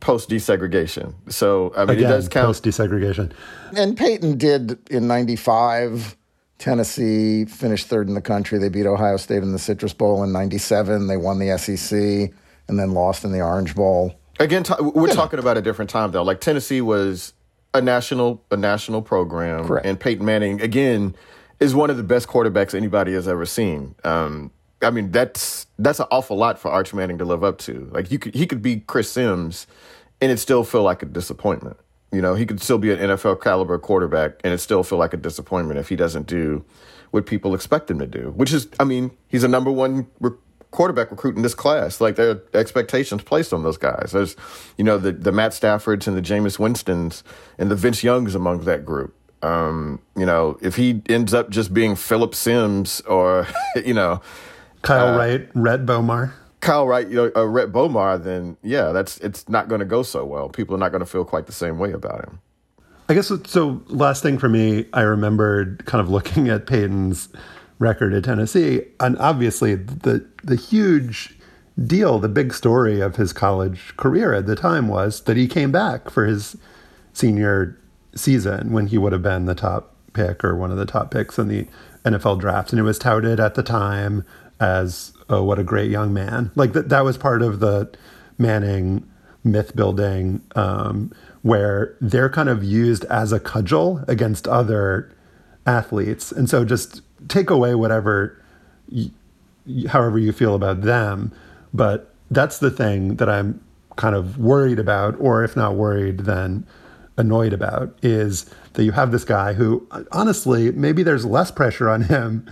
Speaker 3: post desegregation. So I mean,
Speaker 2: Again,
Speaker 3: it does count.
Speaker 2: post desegregation.
Speaker 1: And Peyton did in '95. Tennessee finished third in the country. They beat Ohio State in the Citrus Bowl in '97. They won the SEC and then lost in the Orange Bowl.
Speaker 3: Again, t- we're talking about a different time though. Like Tennessee was a national a national program,
Speaker 1: Correct.
Speaker 3: and Peyton Manning again is one of the best quarterbacks anybody has ever seen. Um, I mean, that's that's an awful lot for Arch Manning to live up to. Like you could he could be Chris Simms, and it still feel like a disappointment. You know, he could still be an NFL caliber quarterback, and it still feel like a disappointment if he doesn't do what people expect him to do. Which is, I mean, he's a number one re- quarterback recruit in this class. Like there are expectations placed on those guys. There's, you know, the the Matt Staffords and the Jameis Winstons and the Vince Youngs among that group. Um, you know, if he ends up just being Philip Simms or, you know,
Speaker 2: Kyle
Speaker 3: Uh,
Speaker 2: Wright, Rhett Bomar.
Speaker 3: Kyle Wright, know, uh, Rhett Bomar, then yeah, that's it's not going to go so well. People are not going to feel quite the same way about him.
Speaker 2: I guess so. Last thing for me, I remembered kind of looking at Peyton's record at Tennessee, and obviously the the huge deal, the big story of his college career at the time was that he came back for his senior season when he would have been the top pick or one of the top picks in the NFL draft. And it was touted at the time as, oh, what a great young man. Like that, that was part of the Manning myth building um, where they're kind of used as a cudgel against other athletes. And so just take away whatever, however you feel about them. But that's the thing that I'm kind of worried about, or if not worried, then annoyed about, is that you have this guy who, honestly, maybe there's less pressure on him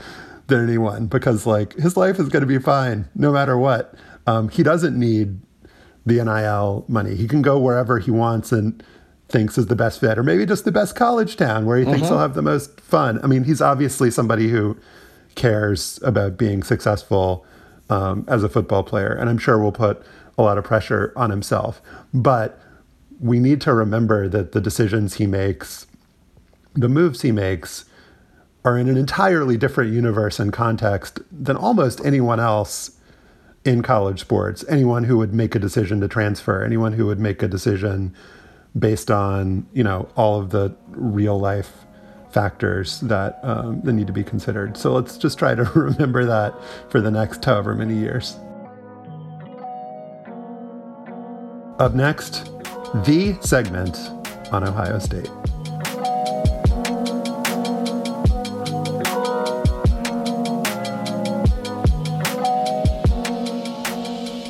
Speaker 2: than anyone because, like, his life is going to be fine no matter what. Um, he doesn't need the NIL money. He can go wherever he wants and thinks is the best fit, or maybe just the best college town where he thinks he'll mm-hmm. have the most fun. I mean, he's obviously somebody who cares about being successful um, as a football player, and I'm sure will put a lot of pressure on himself. But we need to remember that the decisions he makes, the moves he makes, are in an entirely different universe and context than almost anyone else in college sports. Anyone who would make a decision to transfer, anyone who would make a decision based on you know all of the real life factors that um, that need to be considered. So let's just try to remember that for the next however many years. Up next, the segment on Ohio State.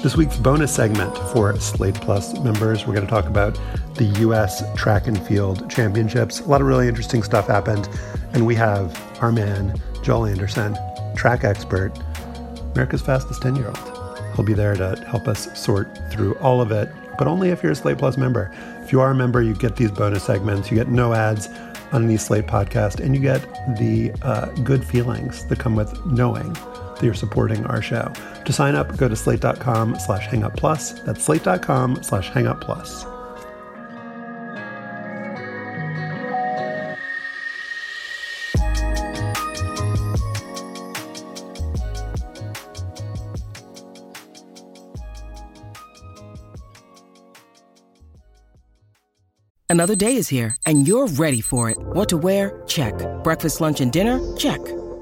Speaker 2: This week's bonus segment for Slate Plus members, we're going to talk about the U.S. Track and Field Championships. A lot of really interesting stuff happened, and we have our man, Joel Anderson, track expert, America's fastest 10 year old. He'll be there to help us sort through all of it, but only if you're a Slate Plus member. If you are a member, you get these bonus segments, you get no ads on any Slate podcast, and you get the uh, good feelings that come with knowing that you're supporting our show. To sign up, go to slate.com slash hangup plus. That's slate.com slash hangup plus.
Speaker 5: Another day is here, and you're ready for it. What to wear? Check. Breakfast, lunch, and dinner? Check.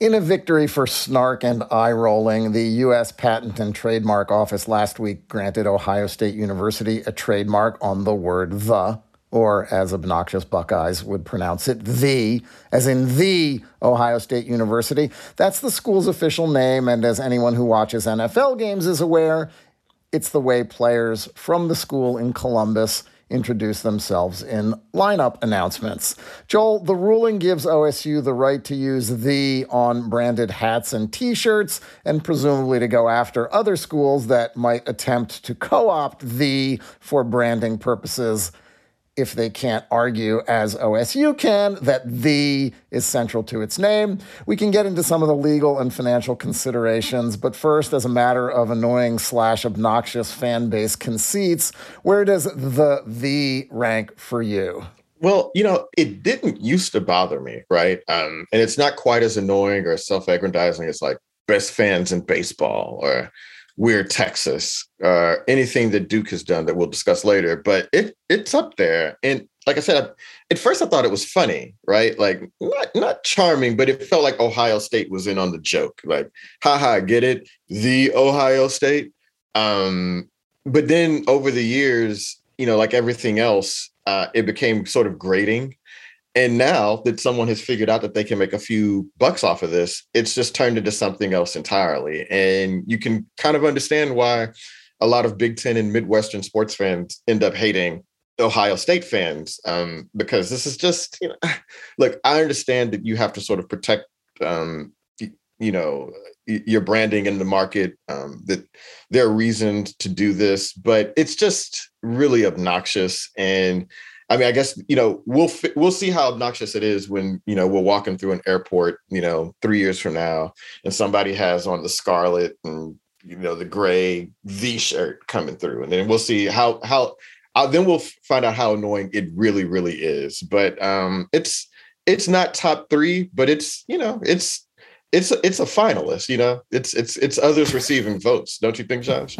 Speaker 1: In a victory for snark and eye rolling, the U.S. Patent and Trademark Office last week granted Ohio State University a trademark on the word the, or as obnoxious Buckeyes would pronounce it, the, as in the Ohio State University. That's the school's official name, and as anyone who watches NFL games is aware, it's the way players from the school in Columbus introduce themselves in lineup announcements. Joel, the ruling gives OSU the right to use the on branded hats and t shirts, and presumably to go after other schools that might attempt to co opt the for branding purposes if they can't argue, as OSU can, that the is central to its name. We can get into some of the legal and financial considerations, but first, as a matter of annoying slash obnoxious fan base conceits, where does the the rank for you?
Speaker 3: Well, you know, it didn't used to bother me, right? Um, and it's not quite as annoying or self-aggrandizing as like best fans in baseball or we're Texas, uh, anything that Duke has done that we'll discuss later, but it it's up there. And like I said, I, at first I thought it was funny, right? Like not not charming, but it felt like Ohio State was in on the joke. Like, haha, get it? The Ohio State. Um, but then over the years, you know, like everything else, uh, it became sort of grating and now that someone has figured out that they can make a few bucks off of this, it's just turned into something else entirely. And you can kind of understand why a lot of Big Ten and Midwestern sports fans end up hating Ohio State fans um, because this is just, you know, look, I understand that you have to sort of protect, um, you know, your branding in the market, um, that there are reasons to do this, but it's just really obnoxious. And I mean, I guess you know we'll we'll see how obnoxious it is when you know we're walking through an airport, you know, three years from now, and somebody has on the scarlet and you know the gray V shirt coming through, and then we'll see how how uh, then we'll find out how annoying it really really is. But um, it's it's not top three, but it's you know it's it's it's a finalist. You know, it's it's it's others receiving votes. Don't you think, Josh?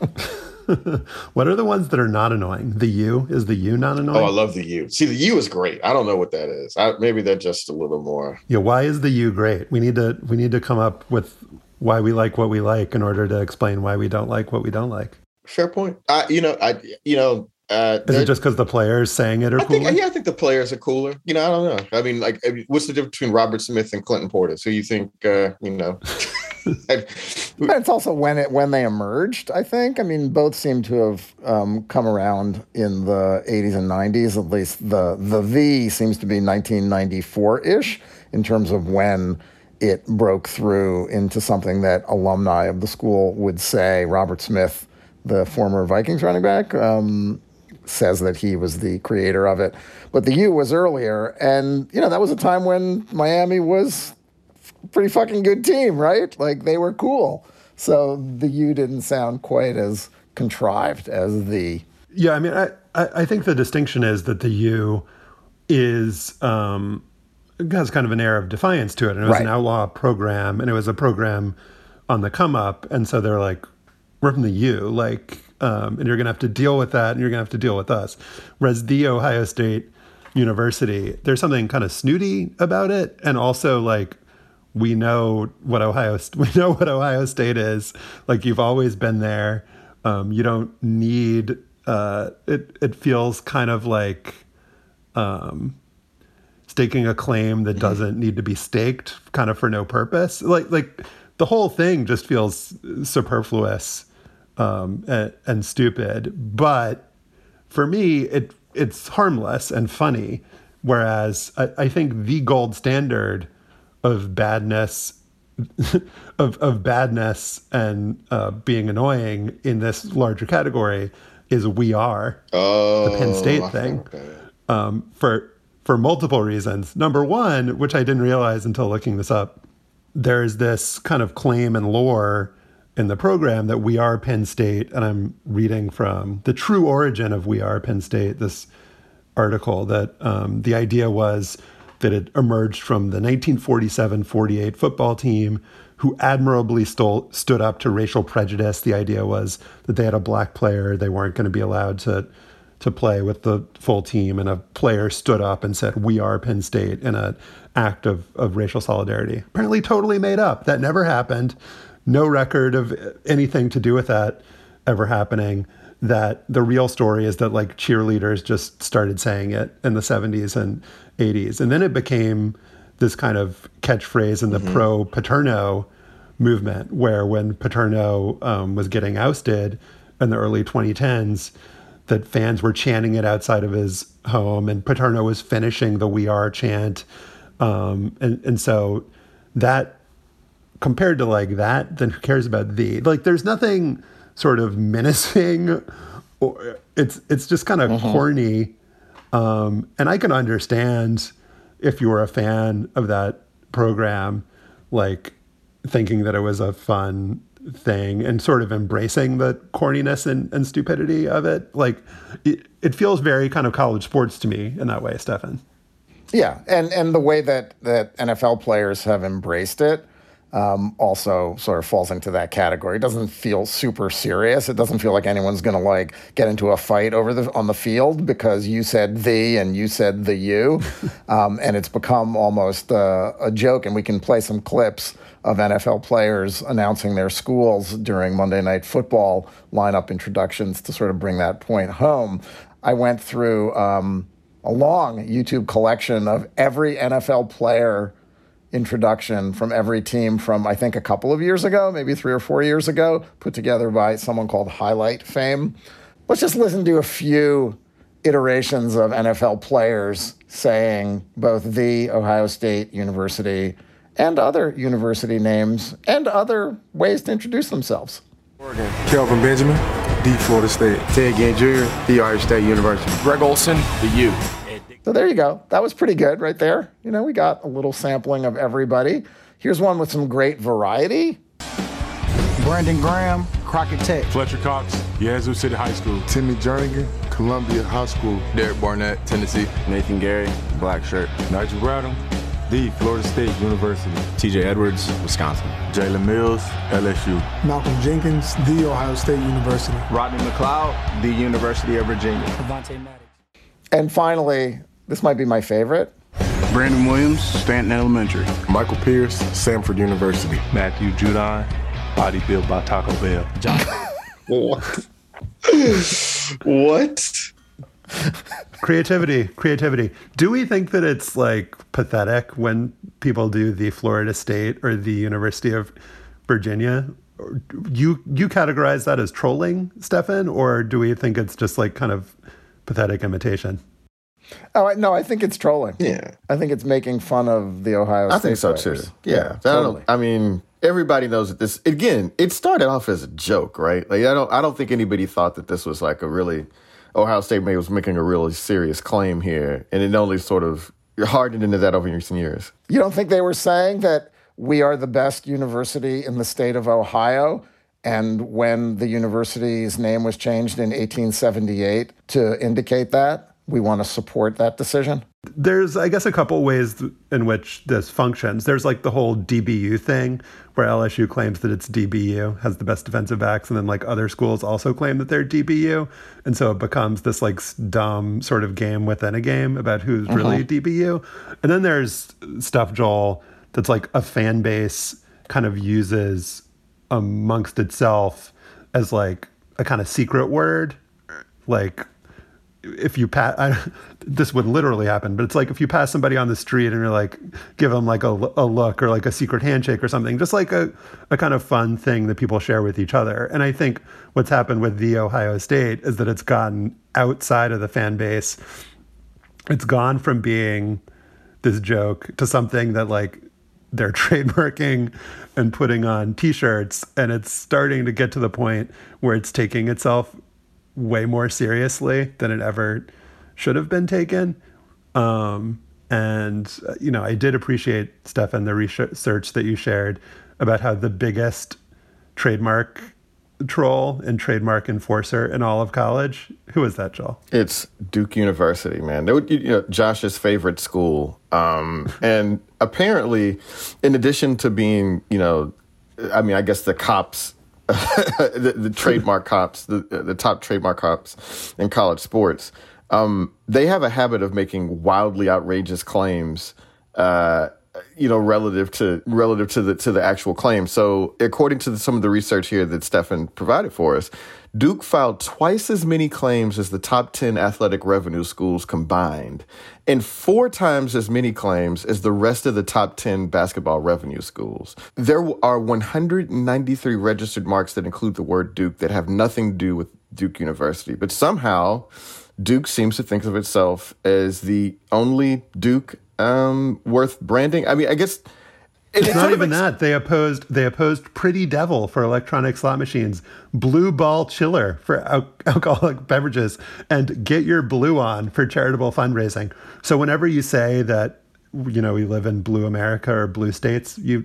Speaker 2: what are the ones that are not annoying? The U is the U not annoying?
Speaker 3: Oh, I love the U. See, the U is great. I don't know what that is. I, maybe they're just a little more.
Speaker 2: Yeah. Why is the U great? We need to we need to come up with why we like what we like in order to explain why we don't like what we don't like.
Speaker 3: Fair point. I, you know, I, you know, uh,
Speaker 2: is it just because the players saying it are
Speaker 3: I
Speaker 2: cooler?
Speaker 3: Think, yeah, I think the players are cooler. You know, I don't know. I mean, like, what's the difference between Robert Smith and Clinton Portis? Who you think, uh, you know?
Speaker 1: it's also when it when they emerged. I think. I mean, both seem to have um, come around in the '80s and '90s. At least the the V seems to be 1994 ish in terms of when it broke through into something that alumni of the school would say. Robert Smith, the former Vikings running back. Um, says that he was the creator of it. But the U was earlier. And, you know, that was a time when Miami was pretty fucking good team, right? Like they were cool. So the U didn't sound quite as contrived as the.
Speaker 2: Yeah, I mean, I, I think the distinction is that the U is um, has kind of an air of defiance to it. And it was right. an outlaw program, and it was a program on the come up. And so they're like, we're from the U, like, um, and you're going to have to deal with that, and you're going to have to deal with us. Whereas the Ohio State University, there's something kind of snooty about it, and also like we know what Ohio we know what Ohio State is. Like you've always been there. Um, you don't need. Uh, it it feels kind of like um, staking a claim that mm-hmm. doesn't need to be staked, kind of for no purpose. Like like the whole thing just feels superfluous um, and, and stupid. But for me, it it's harmless and funny. Whereas I, I think the gold standard of badness of of badness and uh, being annoying in this larger category is we are
Speaker 3: oh,
Speaker 2: the Penn State thing um, for for multiple reasons. Number one, which I didn't realize until looking this up, there's this kind of claim and lore in the program that we are Penn State, and I'm reading from the true origin of we are Penn State. This article that um, the idea was that had emerged from the 1947 48 football team who admirably stole, stood up to racial prejudice. The idea was that they had a black player, they weren't going to be allowed to, to play with the full team, and a player stood up and said, We are Penn State in an act of, of racial solidarity. Apparently, totally made up. That never happened. No record of anything to do with that ever happening that the real story is that like cheerleaders just started saying it in the 70s and 80s. And then it became this kind of catchphrase in the mm-hmm. pro Paterno movement, where when Paterno um, was getting ousted in the early 2010s, that fans were chanting it outside of his home, and Paterno was finishing the "We Are" chant, um, and and so that compared to like that, then who cares about the like? There's nothing sort of menacing. Or it's it's just kind of mm-hmm. corny, um, and I can understand if you were a fan of that program, like thinking that it was a fun thing and sort of embracing the corniness and, and stupidity of it. Like it, it feels very kind of college sports to me in that way, Stefan.
Speaker 1: Yeah, and and the way that that NFL players have embraced it um, also sort of falls into that category. It doesn't feel super serious. It doesn't feel like anyone's going to like get into a fight over the on the field because you said the and you said the you, um, and it's become almost uh, a joke. And we can play some clips of NFL players announcing their schools during Monday Night Football lineup introductions to sort of bring that point home. I went through um, a long YouTube collection of every NFL player introduction from every team from I think a couple of years ago, maybe three or four years ago, put together by someone called Highlight Fame. Let's just listen to a few iterations of NFL players saying both the Ohio State University and other university names and other ways to introduce themselves.
Speaker 6: Oregon, Kelvin Benjamin. the Florida State.
Speaker 7: Ted Ginn Jr., the Ohio State University.
Speaker 8: Greg Olsen, the U.
Speaker 1: So there you go. That was pretty good right there. You know, we got a little sampling of everybody. Here's one with some great variety.
Speaker 9: Brandon Graham, Crockett Tech.
Speaker 10: Fletcher Cox, Yazoo City High School.
Speaker 11: Timmy Jernigan, Columbia High School.
Speaker 12: Derek Barnett, Tennessee.
Speaker 13: Nathan Gerry, Black Shirt.
Speaker 10: Nigel Bradham, the Florida State University.
Speaker 14: TJ Edwards, Wisconsin.
Speaker 15: Jalen Mills, LSU.
Speaker 16: Malcolm Jenkins, The Ohio State University.
Speaker 17: Rodney McLeod, The University of Virginia.
Speaker 1: And finally, this might be my favorite.
Speaker 18: Brandon Williams, Stanton Elementary.
Speaker 11: Michael Pierce, Samford University.
Speaker 19: Matthew Judon, Body Built by Taco Bell. John.
Speaker 3: what? what?
Speaker 2: creativity, creativity. Do we think that it's like pathetic when people do the Florida State or the University of Virginia? You you categorize that as trolling, Stefan, or do we think it's just like kind of pathetic imitation?
Speaker 1: Oh no, I think it's trolling.
Speaker 3: Yeah,
Speaker 1: I think it's making fun of the Ohio.
Speaker 3: I
Speaker 1: State
Speaker 3: think so
Speaker 1: players.
Speaker 3: too. Yeah,
Speaker 1: yeah totally.
Speaker 3: I, I mean, everybody knows that this. Again, it started off as a joke, right? Like I don't, I don't think anybody thought that this was like a really Ohio State was making a really serious claim here, and it only sort of hardened into that over recent years.
Speaker 1: You don't think they were saying that we are the best university in the state of Ohio? And when the university's name was changed in 1878 to indicate that, we want to support that decision?
Speaker 2: There's, I guess, a couple ways in which this functions. There's like the whole DBU thing, where LSU claims that it's DBU, has the best defensive backs, and then like other schools also claim that they're DBU. And so it becomes this like dumb sort of game within a game about who's uh-huh. really DBU. And then there's stuff, Joel, that's like a fan base kind of uses amongst itself as like a kind of secret word. Like if you pass, I, this would literally happen, but it's like if you pass somebody on the street and you're like, give them like a, a look or like a secret handshake or something, just like a, a kind of fun thing that people share with each other. And I think what's happened with the Ohio State is that it's gotten outside of the fan base. It's gone from being this joke to something that like they're trademarking and putting on t-shirts and it's starting to get to the point where it's taking itself way more seriously than it ever should have been taken. Um, and, uh, you know, I did appreciate, Stefan, the research that you shared about how the biggest trademark troll and trademark enforcer in all of college. Who is that, Joel?
Speaker 3: It's Duke University, man. They you know, Josh's favorite school. Um, and apparently, in addition to being, you know, I mean, I guess the cops the, the, trademark cops, the, the top trademark cops in college sports, um, they have a habit of making wildly outrageous claims, uh, you know, relative to relative to the to the actual claim. So, according to the, some of the research here that Stefan provided for us, Duke filed twice as many claims as the top 10 athletic revenue schools combined, and four times as many claims as the rest of the top 10 basketball revenue schools. There are 193 registered marks that include the word Duke that have nothing to do with Duke University, but somehow Duke seems to think of itself as the only Duke um, worth branding. I mean, I guess
Speaker 2: it's, it's not even that. They opposed they opposed Pretty Devil for electronic slot machines, Blue Ball Chiller for al- alcoholic beverages, and Get Your Blue On for charitable fundraising. So whenever you say that you know we live in blue America or blue states, you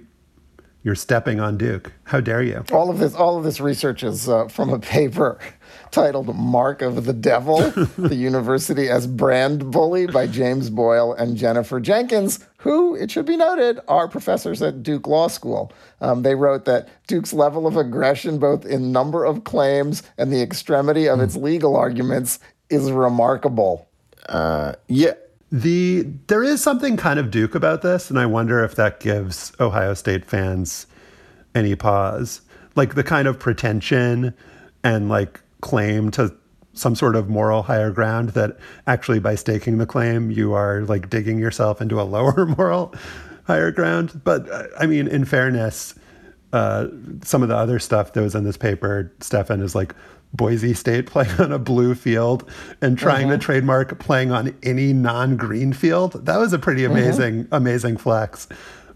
Speaker 2: you're stepping on Duke. How dare you?
Speaker 1: All of this all of this research is uh, from a paper titled Mark of the Devil, the University as Brand Bully by James Boyle and Jennifer Jenkins, who, it should be noted, are professors at Duke Law School. Um, they wrote that Duke's level of aggression, both in number of claims and the extremity of its legal arguments, is remarkable.
Speaker 3: Uh, yeah.
Speaker 2: The there is something kind of Duke about this, and I wonder if that gives Ohio State fans any pause. Like the kind of pretension and like claim to some sort of moral higher ground that actually by staking the claim you are like digging yourself into a lower moral higher ground but i mean in fairness uh, some of the other stuff that was in this paper stefan is like boise state playing on a blue field and trying mm-hmm. to trademark playing on any non-green field that was a pretty mm-hmm. amazing mm-hmm. amazing flex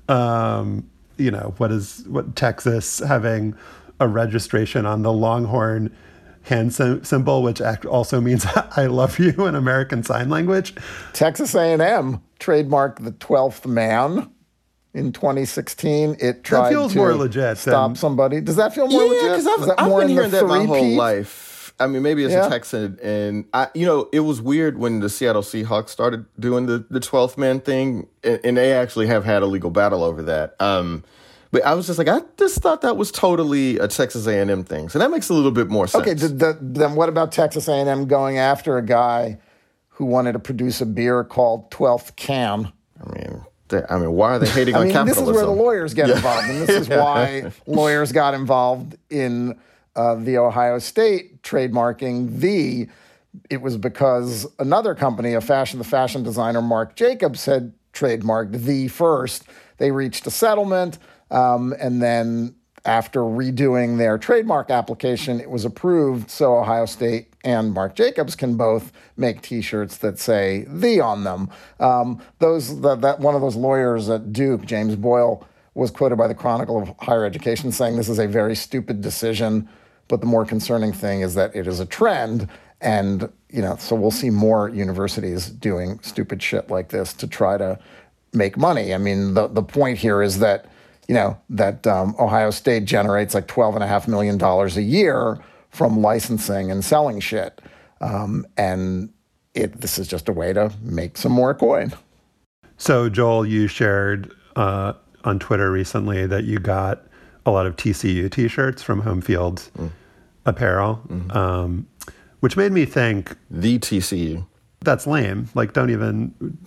Speaker 2: um, you know what is what texas having a registration on the longhorn hand symbol, which also means "I love you" in American Sign Language.
Speaker 1: Texas A&M trademarked the twelfth man in 2016. It tried
Speaker 2: that feels
Speaker 1: to
Speaker 2: more legit
Speaker 1: stop
Speaker 2: than...
Speaker 1: somebody. Does that feel more
Speaker 3: yeah,
Speaker 1: legit?
Speaker 3: because I've, I've been hearing that my whole life. I mean, maybe as yeah. a Texan, and I, you know, it was weird when the Seattle Seahawks started doing the the 12th man thing, and, and they actually have had a legal battle over that. Um, but I was just like, I just thought that was totally a Texas A&M thing. So that makes a little bit more sense.
Speaker 1: Okay, then what about Texas A&M going after a guy who wanted to produce a beer called 12th Can?
Speaker 3: I mean, I mean, why are they hating
Speaker 1: I
Speaker 3: on
Speaker 1: mean,
Speaker 3: capitalism?
Speaker 1: This is where the lawyers get involved, and this is why lawyers got involved in uh, the Ohio State trademarking the. It was because another company, a fashion, the fashion designer Marc Jacobs, had trademarked the first. They reached a settlement, um, and then after redoing their trademark application, it was approved. So Ohio State and Marc Jacobs can both make T-shirts that say "the" on them. Um, those that, that one of those lawyers at Duke, James Boyle, was quoted by the Chronicle of Higher Education saying, "This is a very stupid decision." But the more concerning thing is that it is a trend. And, you know, so we'll see more universities doing stupid shit like this to try to make money. I mean, the, the point here is that, you know, that um, Ohio State generates like $12.5 million a year from licensing and selling shit. Um, and it, this is just a way to make some more coin.
Speaker 2: So, Joel, you shared uh, on Twitter recently that you got a lot of TCU t shirts from Home Field. Mm apparel, mm-hmm. um, which made me think
Speaker 3: the TCU.
Speaker 2: That's lame. Like, don't even.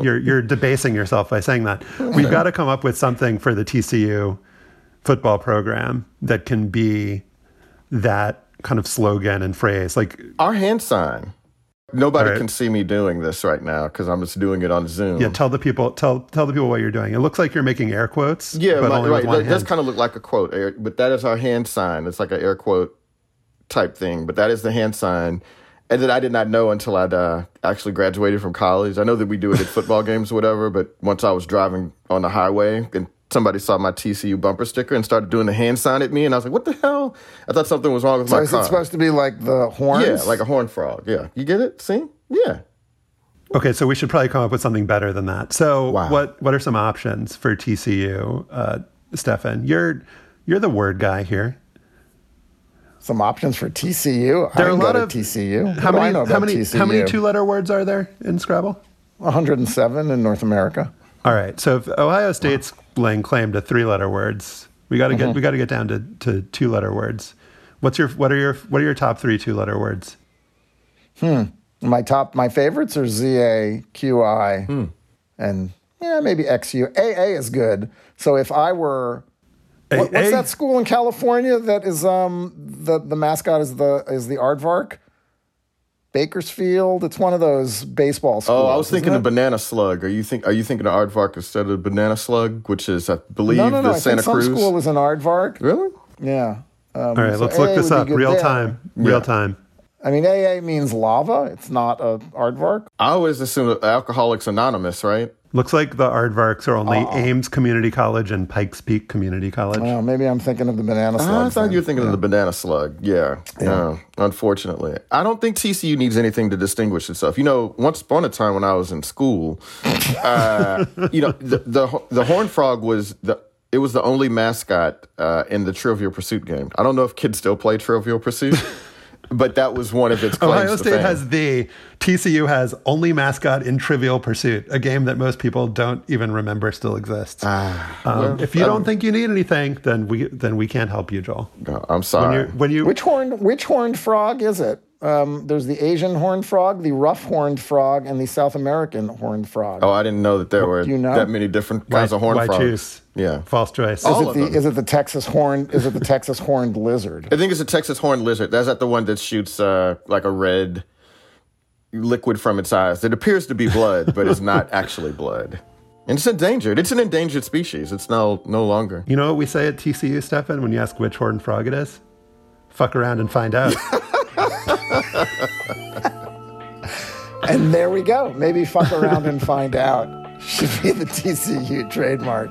Speaker 2: you're you're debasing yourself by saying that. We've got to come up with something for the TCU football program that can be that kind of slogan and phrase. Like
Speaker 3: our hand sign. Nobody right. can see me doing this right now because I'm just doing it on Zoom.
Speaker 2: Yeah, tell the people tell tell the people what you're doing. It looks like you're making air quotes.
Speaker 3: Yeah, my, right. That does kind of look like a quote, but that is our hand sign. It's like an air quote type thing, but that is the hand sign. And that I did not know until I'd uh, actually graduated from college. I know that we do it at football games or whatever, but once I was driving on the highway and somebody saw my TCU bumper sticker and started doing the hand sign at me, and I was like, "What the hell?" I thought something was wrong with
Speaker 1: so
Speaker 3: my
Speaker 1: is
Speaker 3: car.
Speaker 1: it supposed to be like the horns?
Speaker 3: Yeah, like a horn frog. Yeah, you get it? See? Yeah.
Speaker 2: Okay, so we should probably come up with something better than that. So, wow. what what are some options for TCU, uh, Stefan? You're you're the word guy here
Speaker 1: some options for TCU. There are a lot of TCU.
Speaker 2: How many? how many? TCU? How many two-letter words are there in Scrabble?
Speaker 1: 107 in North America.
Speaker 2: All right. So if Ohio State's laying claim to three-letter words, we got to get mm-hmm. we got to get down to, to two-letter words. What's your what are your what are your top three two-letter words?
Speaker 1: Hmm. My top my favorites are Z A Q I, hmm. and yeah maybe X U. A A is good. So if I were what, what's that school in California that is um the the mascot is the is the aardvark? Bakersfield. It's one of those baseball schools.
Speaker 3: Oh, I was thinking of banana slug. Are you think are you thinking of aardvark instead of banana slug, which is I believe no, no, no. the
Speaker 1: I
Speaker 3: Santa
Speaker 1: think
Speaker 3: Cruz?
Speaker 1: Some school was an aardvark.
Speaker 3: Really?
Speaker 1: Yeah.
Speaker 2: Um, All right, so let's AA look this up. Real there. time. Real yeah. time.
Speaker 1: I mean, AA means lava. It's not a aardvark.
Speaker 3: I always assume Alcoholics Anonymous, right?
Speaker 2: Looks like the aardvarks are only oh. Ames Community College and Pikes Peak Community College.
Speaker 1: Well, maybe I'm thinking of the banana slug.
Speaker 3: I thought you were thinking yeah. of the banana slug. Yeah. yeah. No, unfortunately. I don't think TCU needs anything to distinguish itself. You know, once upon a time when I was in school, uh, you know, the, the, the horn frog was the it was the only mascot uh, in the Trivial Pursuit game. I don't know if kids still play Trivial Pursuit. but that was one of its claims
Speaker 2: Ohio State has the TCU has only mascot in Trivial Pursuit, a game that most people don't even remember still exists. Ah, um, well, if you um, don't think you need anything, then we then we can't help you, Joel.
Speaker 3: No, I'm sorry.
Speaker 1: When, when you which horned which horned frog is it? Um, there's the Asian horned frog, the rough horned frog, and the South American horned frog.
Speaker 3: Oh, I didn't know that there were you know? that many different kinds why, of horned
Speaker 2: why
Speaker 3: frogs.
Speaker 2: Choose?
Speaker 3: Yeah,
Speaker 2: false choice.
Speaker 1: Is it the is it the Texas horn? Is it the Texas horned lizard?
Speaker 3: I think it's a Texas horned lizard. That's not the one that shoots uh, like a red liquid from its eyes. It appears to be blood, but it's not actually blood. And it's endangered. It's an endangered species. It's no no longer.
Speaker 2: You know what we say at TCU, Stefan, when you ask which horned frog it is? Fuck around and find out.
Speaker 1: and there we go. Maybe fuck around and find out. Should be the TCU trademark.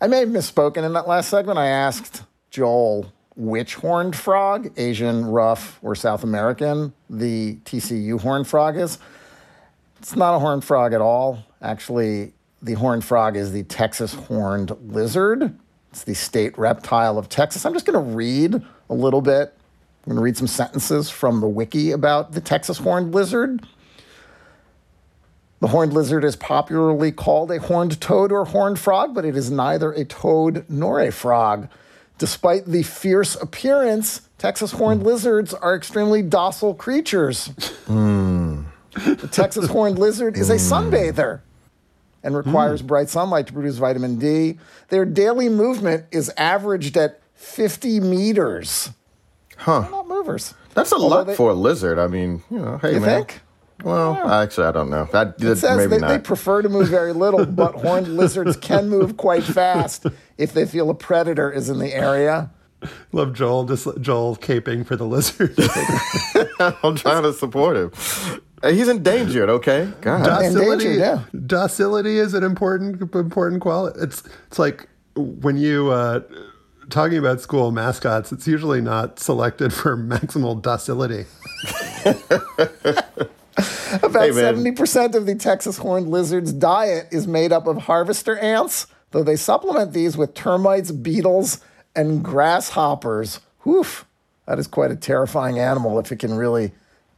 Speaker 1: I may have misspoken in that last segment. I asked Joel which horned frog, Asian, rough, or South American, the TCU horned frog is. It's not a horned frog at all. Actually, the horned frog is the Texas horned lizard. It's the state reptile of Texas. I'm just going to read a little bit. I'm going to read some sentences from the wiki about the Texas horned lizard. The horned lizard is popularly called a horned toad or horned frog, but it is neither a toad nor a frog. Despite the fierce appearance, Texas horned lizards are extremely docile creatures.
Speaker 3: Mm.
Speaker 1: The Texas horned lizard is a sunbather and requires mm. bright sunlight to produce vitamin D. Their daily movement is averaged at 50 meters.
Speaker 3: Huh.
Speaker 1: They're not movers.
Speaker 3: That's a Although lot they, for a lizard. I mean, you know, hey,
Speaker 1: you
Speaker 3: man.
Speaker 1: Think?
Speaker 3: Well, yeah. actually, I don't know. That,
Speaker 1: it says
Speaker 3: maybe
Speaker 1: they,
Speaker 3: not.
Speaker 1: they prefer to move very little, but horned lizards can move quite fast if they feel a predator is in the area.
Speaker 2: Love Joel, just Joel caping for the lizard.
Speaker 3: I'm trying to support him. He's endangered, okay?
Speaker 2: God. Docility, yeah. docility is an important important quality. It's it's like when you uh, talking about school mascots, it's usually not selected for maximal docility.
Speaker 1: About seventy percent of the Texas horned lizard's diet is made up of harvester ants, though they supplement these with termites, beetles, and grasshoppers. Woof! That is quite a terrifying animal if it can really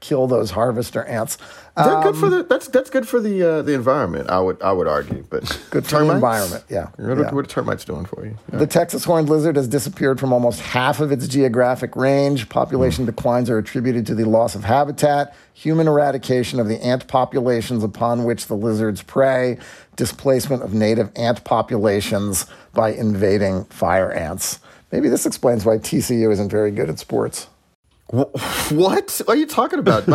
Speaker 1: kill those harvester ants.
Speaker 3: They're um, good for the that's that's good for the uh, the environment. I would I would argue, but
Speaker 1: good for termites? the environment. Yeah.
Speaker 3: What,
Speaker 1: yeah.
Speaker 3: what are termites doing for you?
Speaker 1: Yeah. The Texas horned lizard has disappeared from almost half of its geographic range. Population mm. declines are attributed to the loss of habitat, human eradication of the ant populations upon which the lizards prey, displacement of native ant populations by invading fire ants. Maybe this explains why TCU isn't very good at sports.
Speaker 3: What are you talking about?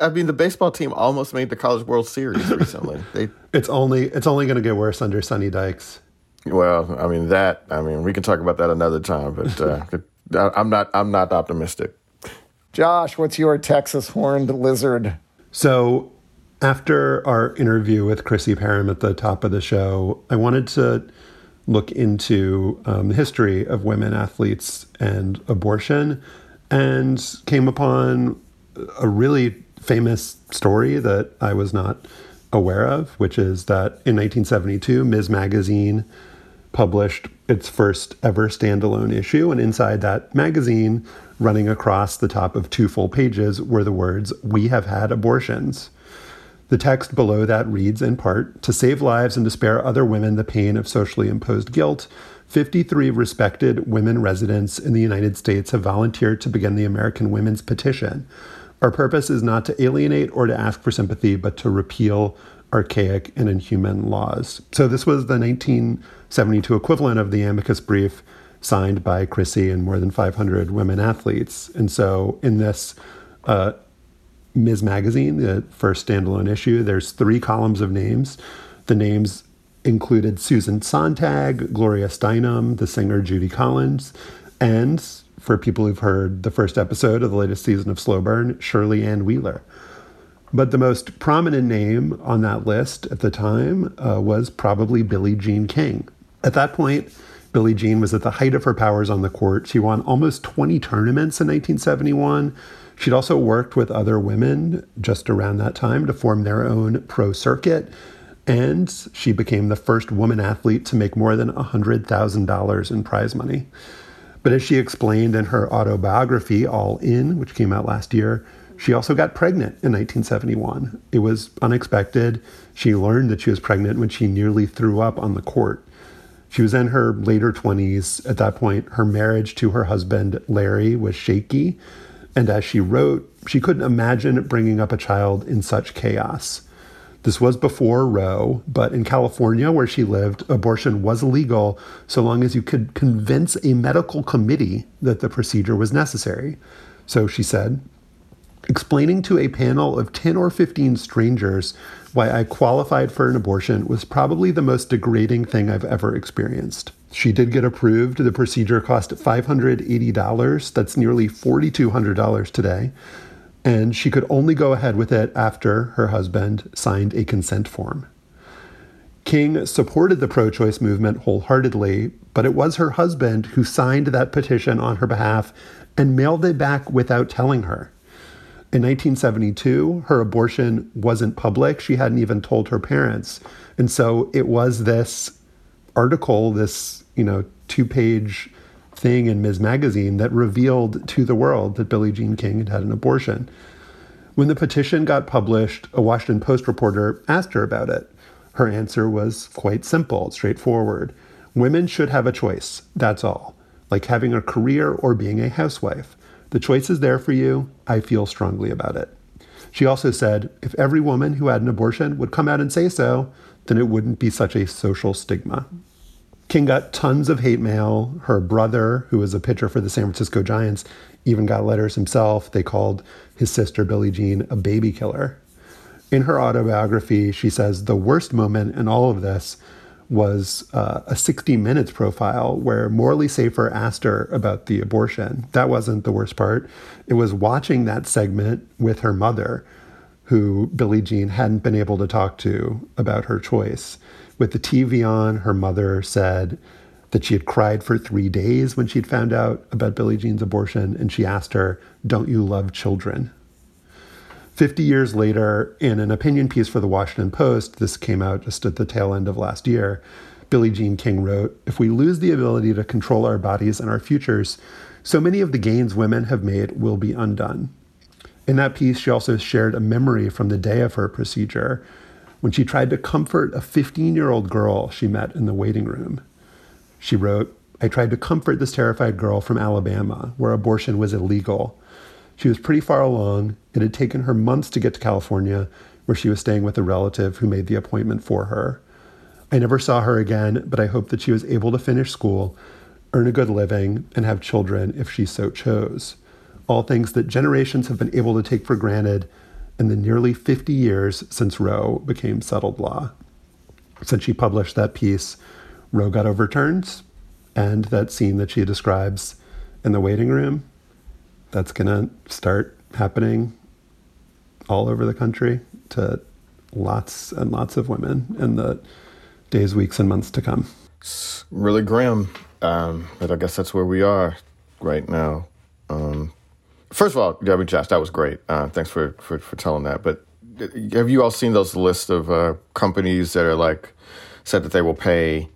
Speaker 3: I mean, the baseball team almost made the College World Series recently. They,
Speaker 2: it's only it's only going to get worse under Sonny Dykes.
Speaker 3: Well, I mean that. I mean, we can talk about that another time, but uh, I'm not. I'm not optimistic.
Speaker 1: Josh, what's your Texas horned lizard?
Speaker 2: So, after our interview with Chrissy Perham at the top of the show, I wanted to look into um, the history of women athletes and abortion and came upon a really famous story that I was not aware of, which is that in 1972, Ms. Magazine published its first ever standalone issue. And inside that magazine, running across the top of two full pages, were the words, We have had abortions. The text below that reads in part To save lives and to spare other women the pain of socially imposed guilt, 53 respected women residents in the United States have volunteered to begin the American Women's Petition. Our purpose is not to alienate or to ask for sympathy, but to repeal archaic and inhuman laws. So, this was the 1972 equivalent of the amicus brief signed by Chrissy and more than 500 women athletes. And so, in this uh, Ms. Magazine, the first standalone issue, there's three columns of names. The names included Susan Sontag, Gloria Steinem, the singer Judy Collins, and for people who've heard the first episode of the latest season of Slow Burn, Shirley Ann Wheeler. But the most prominent name on that list at the time uh, was probably Billie Jean King. At that point, Billie Jean was at the height of her powers on the court. She won almost 20 tournaments in 1971. She'd also worked with other women just around that time to form their own pro circuit And she became the first woman athlete to make more than $100,000 in prize money. But as she explained in her autobiography, All In, which came out last year, she also got pregnant in 1971. It was unexpected. She learned that she was pregnant when she nearly threw up on the court. She was in her later 20s. At that point, her marriage to her husband, Larry, was shaky. And as she wrote, she couldn't imagine bringing up a child in such chaos. This was before Roe, but in California, where she lived, abortion was illegal so long as you could convince a medical committee that the procedure was necessary. So she said, explaining to a panel of 10 or 15 strangers why I qualified for an abortion was probably the most degrading thing I've ever experienced. She did get approved. The procedure cost $580. That's nearly $4,200 today and she could only go ahead with it after her husband signed a consent form. King supported the pro choice movement wholeheartedly, but it was her husband who signed that petition on her behalf and mailed it back without telling her. In 1972, her abortion wasn't public. She hadn't even told her parents. And so it was this article, this, you know, two page thing in Ms. Magazine that revealed to the world that Billie Jean King had had an abortion. When the petition got published, a Washington Post reporter asked her about it. Her answer was quite simple, straightforward. Women should have a choice, that's all, like having a career or being a housewife. The choice is there for you. I feel strongly about it. She also said if every woman who had an abortion would come out and say so, then it wouldn't be such a social stigma. King got tons of hate mail. Her brother, who was a pitcher for the San Francisco Giants, even got letters himself. They called his sister Billie Jean a baby killer. In her autobiography, she says the worst moment in all of this was uh, a 60 Minutes profile where Morley Safer asked her about the abortion. That wasn't the worst part. It was watching that segment with her mother, who Billie Jean hadn't been able to talk to about her choice. With the TV on, her mother said that she had cried for three days when she'd found out about Billie Jean's abortion, and she asked her, Don't you love children? 50 years later, in an opinion piece for the Washington Post, this came out just at the tail end of last year, Billie Jean King wrote If we lose the ability to control our bodies and our futures, so many of the gains women have made will be undone. In that piece, she also shared a memory from the day of her procedure when she tried to comfort a 15 year old girl she met in the waiting room. She wrote, I tried to comfort this terrified girl from Alabama, where abortion was illegal. She was pretty far along. It had taken her months to get to California, where she was staying with a relative who made the appointment for her. I never saw her again, but I hope that she was able to finish school, earn a good living, and have children if she so chose. All things that generations have been able to take for granted in the nearly 50 years since Roe became settled law. Since she published that piece, Roe got overturned, and that scene that she describes in the waiting room, that's going to start happening all over the country to lots and lots of women in the days, weeks, and months to come.
Speaker 3: It's really grim, um, but I guess that's where we are right now. Um, First of all, Debbie Josh, that was great. Uh, thanks for, for, for telling that. But have you all seen those lists of uh, companies that are like said that they will pay,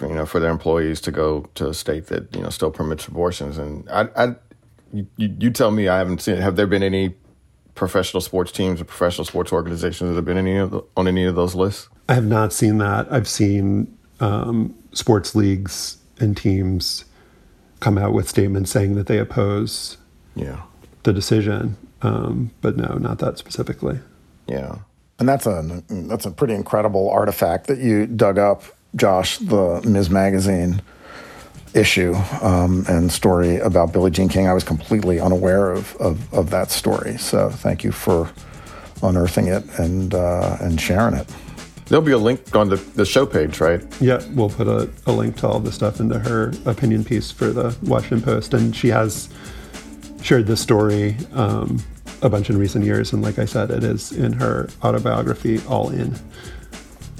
Speaker 3: you know, for their employees to go to a state that you know still permits abortions? And I, I you, you tell me, I haven't seen. It. Have there been any professional sports teams or professional sports organizations that have been any of the, on any of those lists?
Speaker 2: I have not seen that. I've seen um, sports leagues and teams come out with statements saying that they oppose
Speaker 3: yeah
Speaker 2: the decision, um, but no, not that specifically.
Speaker 3: Yeah,
Speaker 1: and that's a that's a pretty incredible artifact that you dug up, Josh. The Ms. Magazine issue um, and story about Billie Jean King. I was completely unaware of, of, of that story. So thank you for unearthing it and uh, and sharing it.
Speaker 3: There'll be a link on the, the show page, right?
Speaker 2: Yeah, we'll put a, a link to all the stuff into her opinion piece for the Washington Post. And she has shared this story um, a bunch in recent years. And like I said, it is in her autobiography, All In.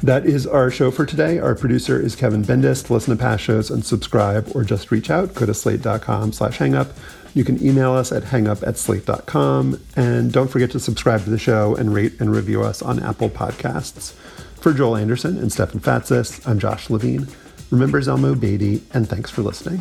Speaker 2: That is our show for today. Our producer is Kevin Bendis. To listen to past shows and subscribe or just reach out, go to slate.com slash hangup. You can email us at hangup at slate.com. And don't forget to subscribe to the show and rate and review us on Apple Podcasts. For Joel Anderson and Stefan Fatsis, I'm Josh Levin. Remember Zelma Beatty, and thanks for listening.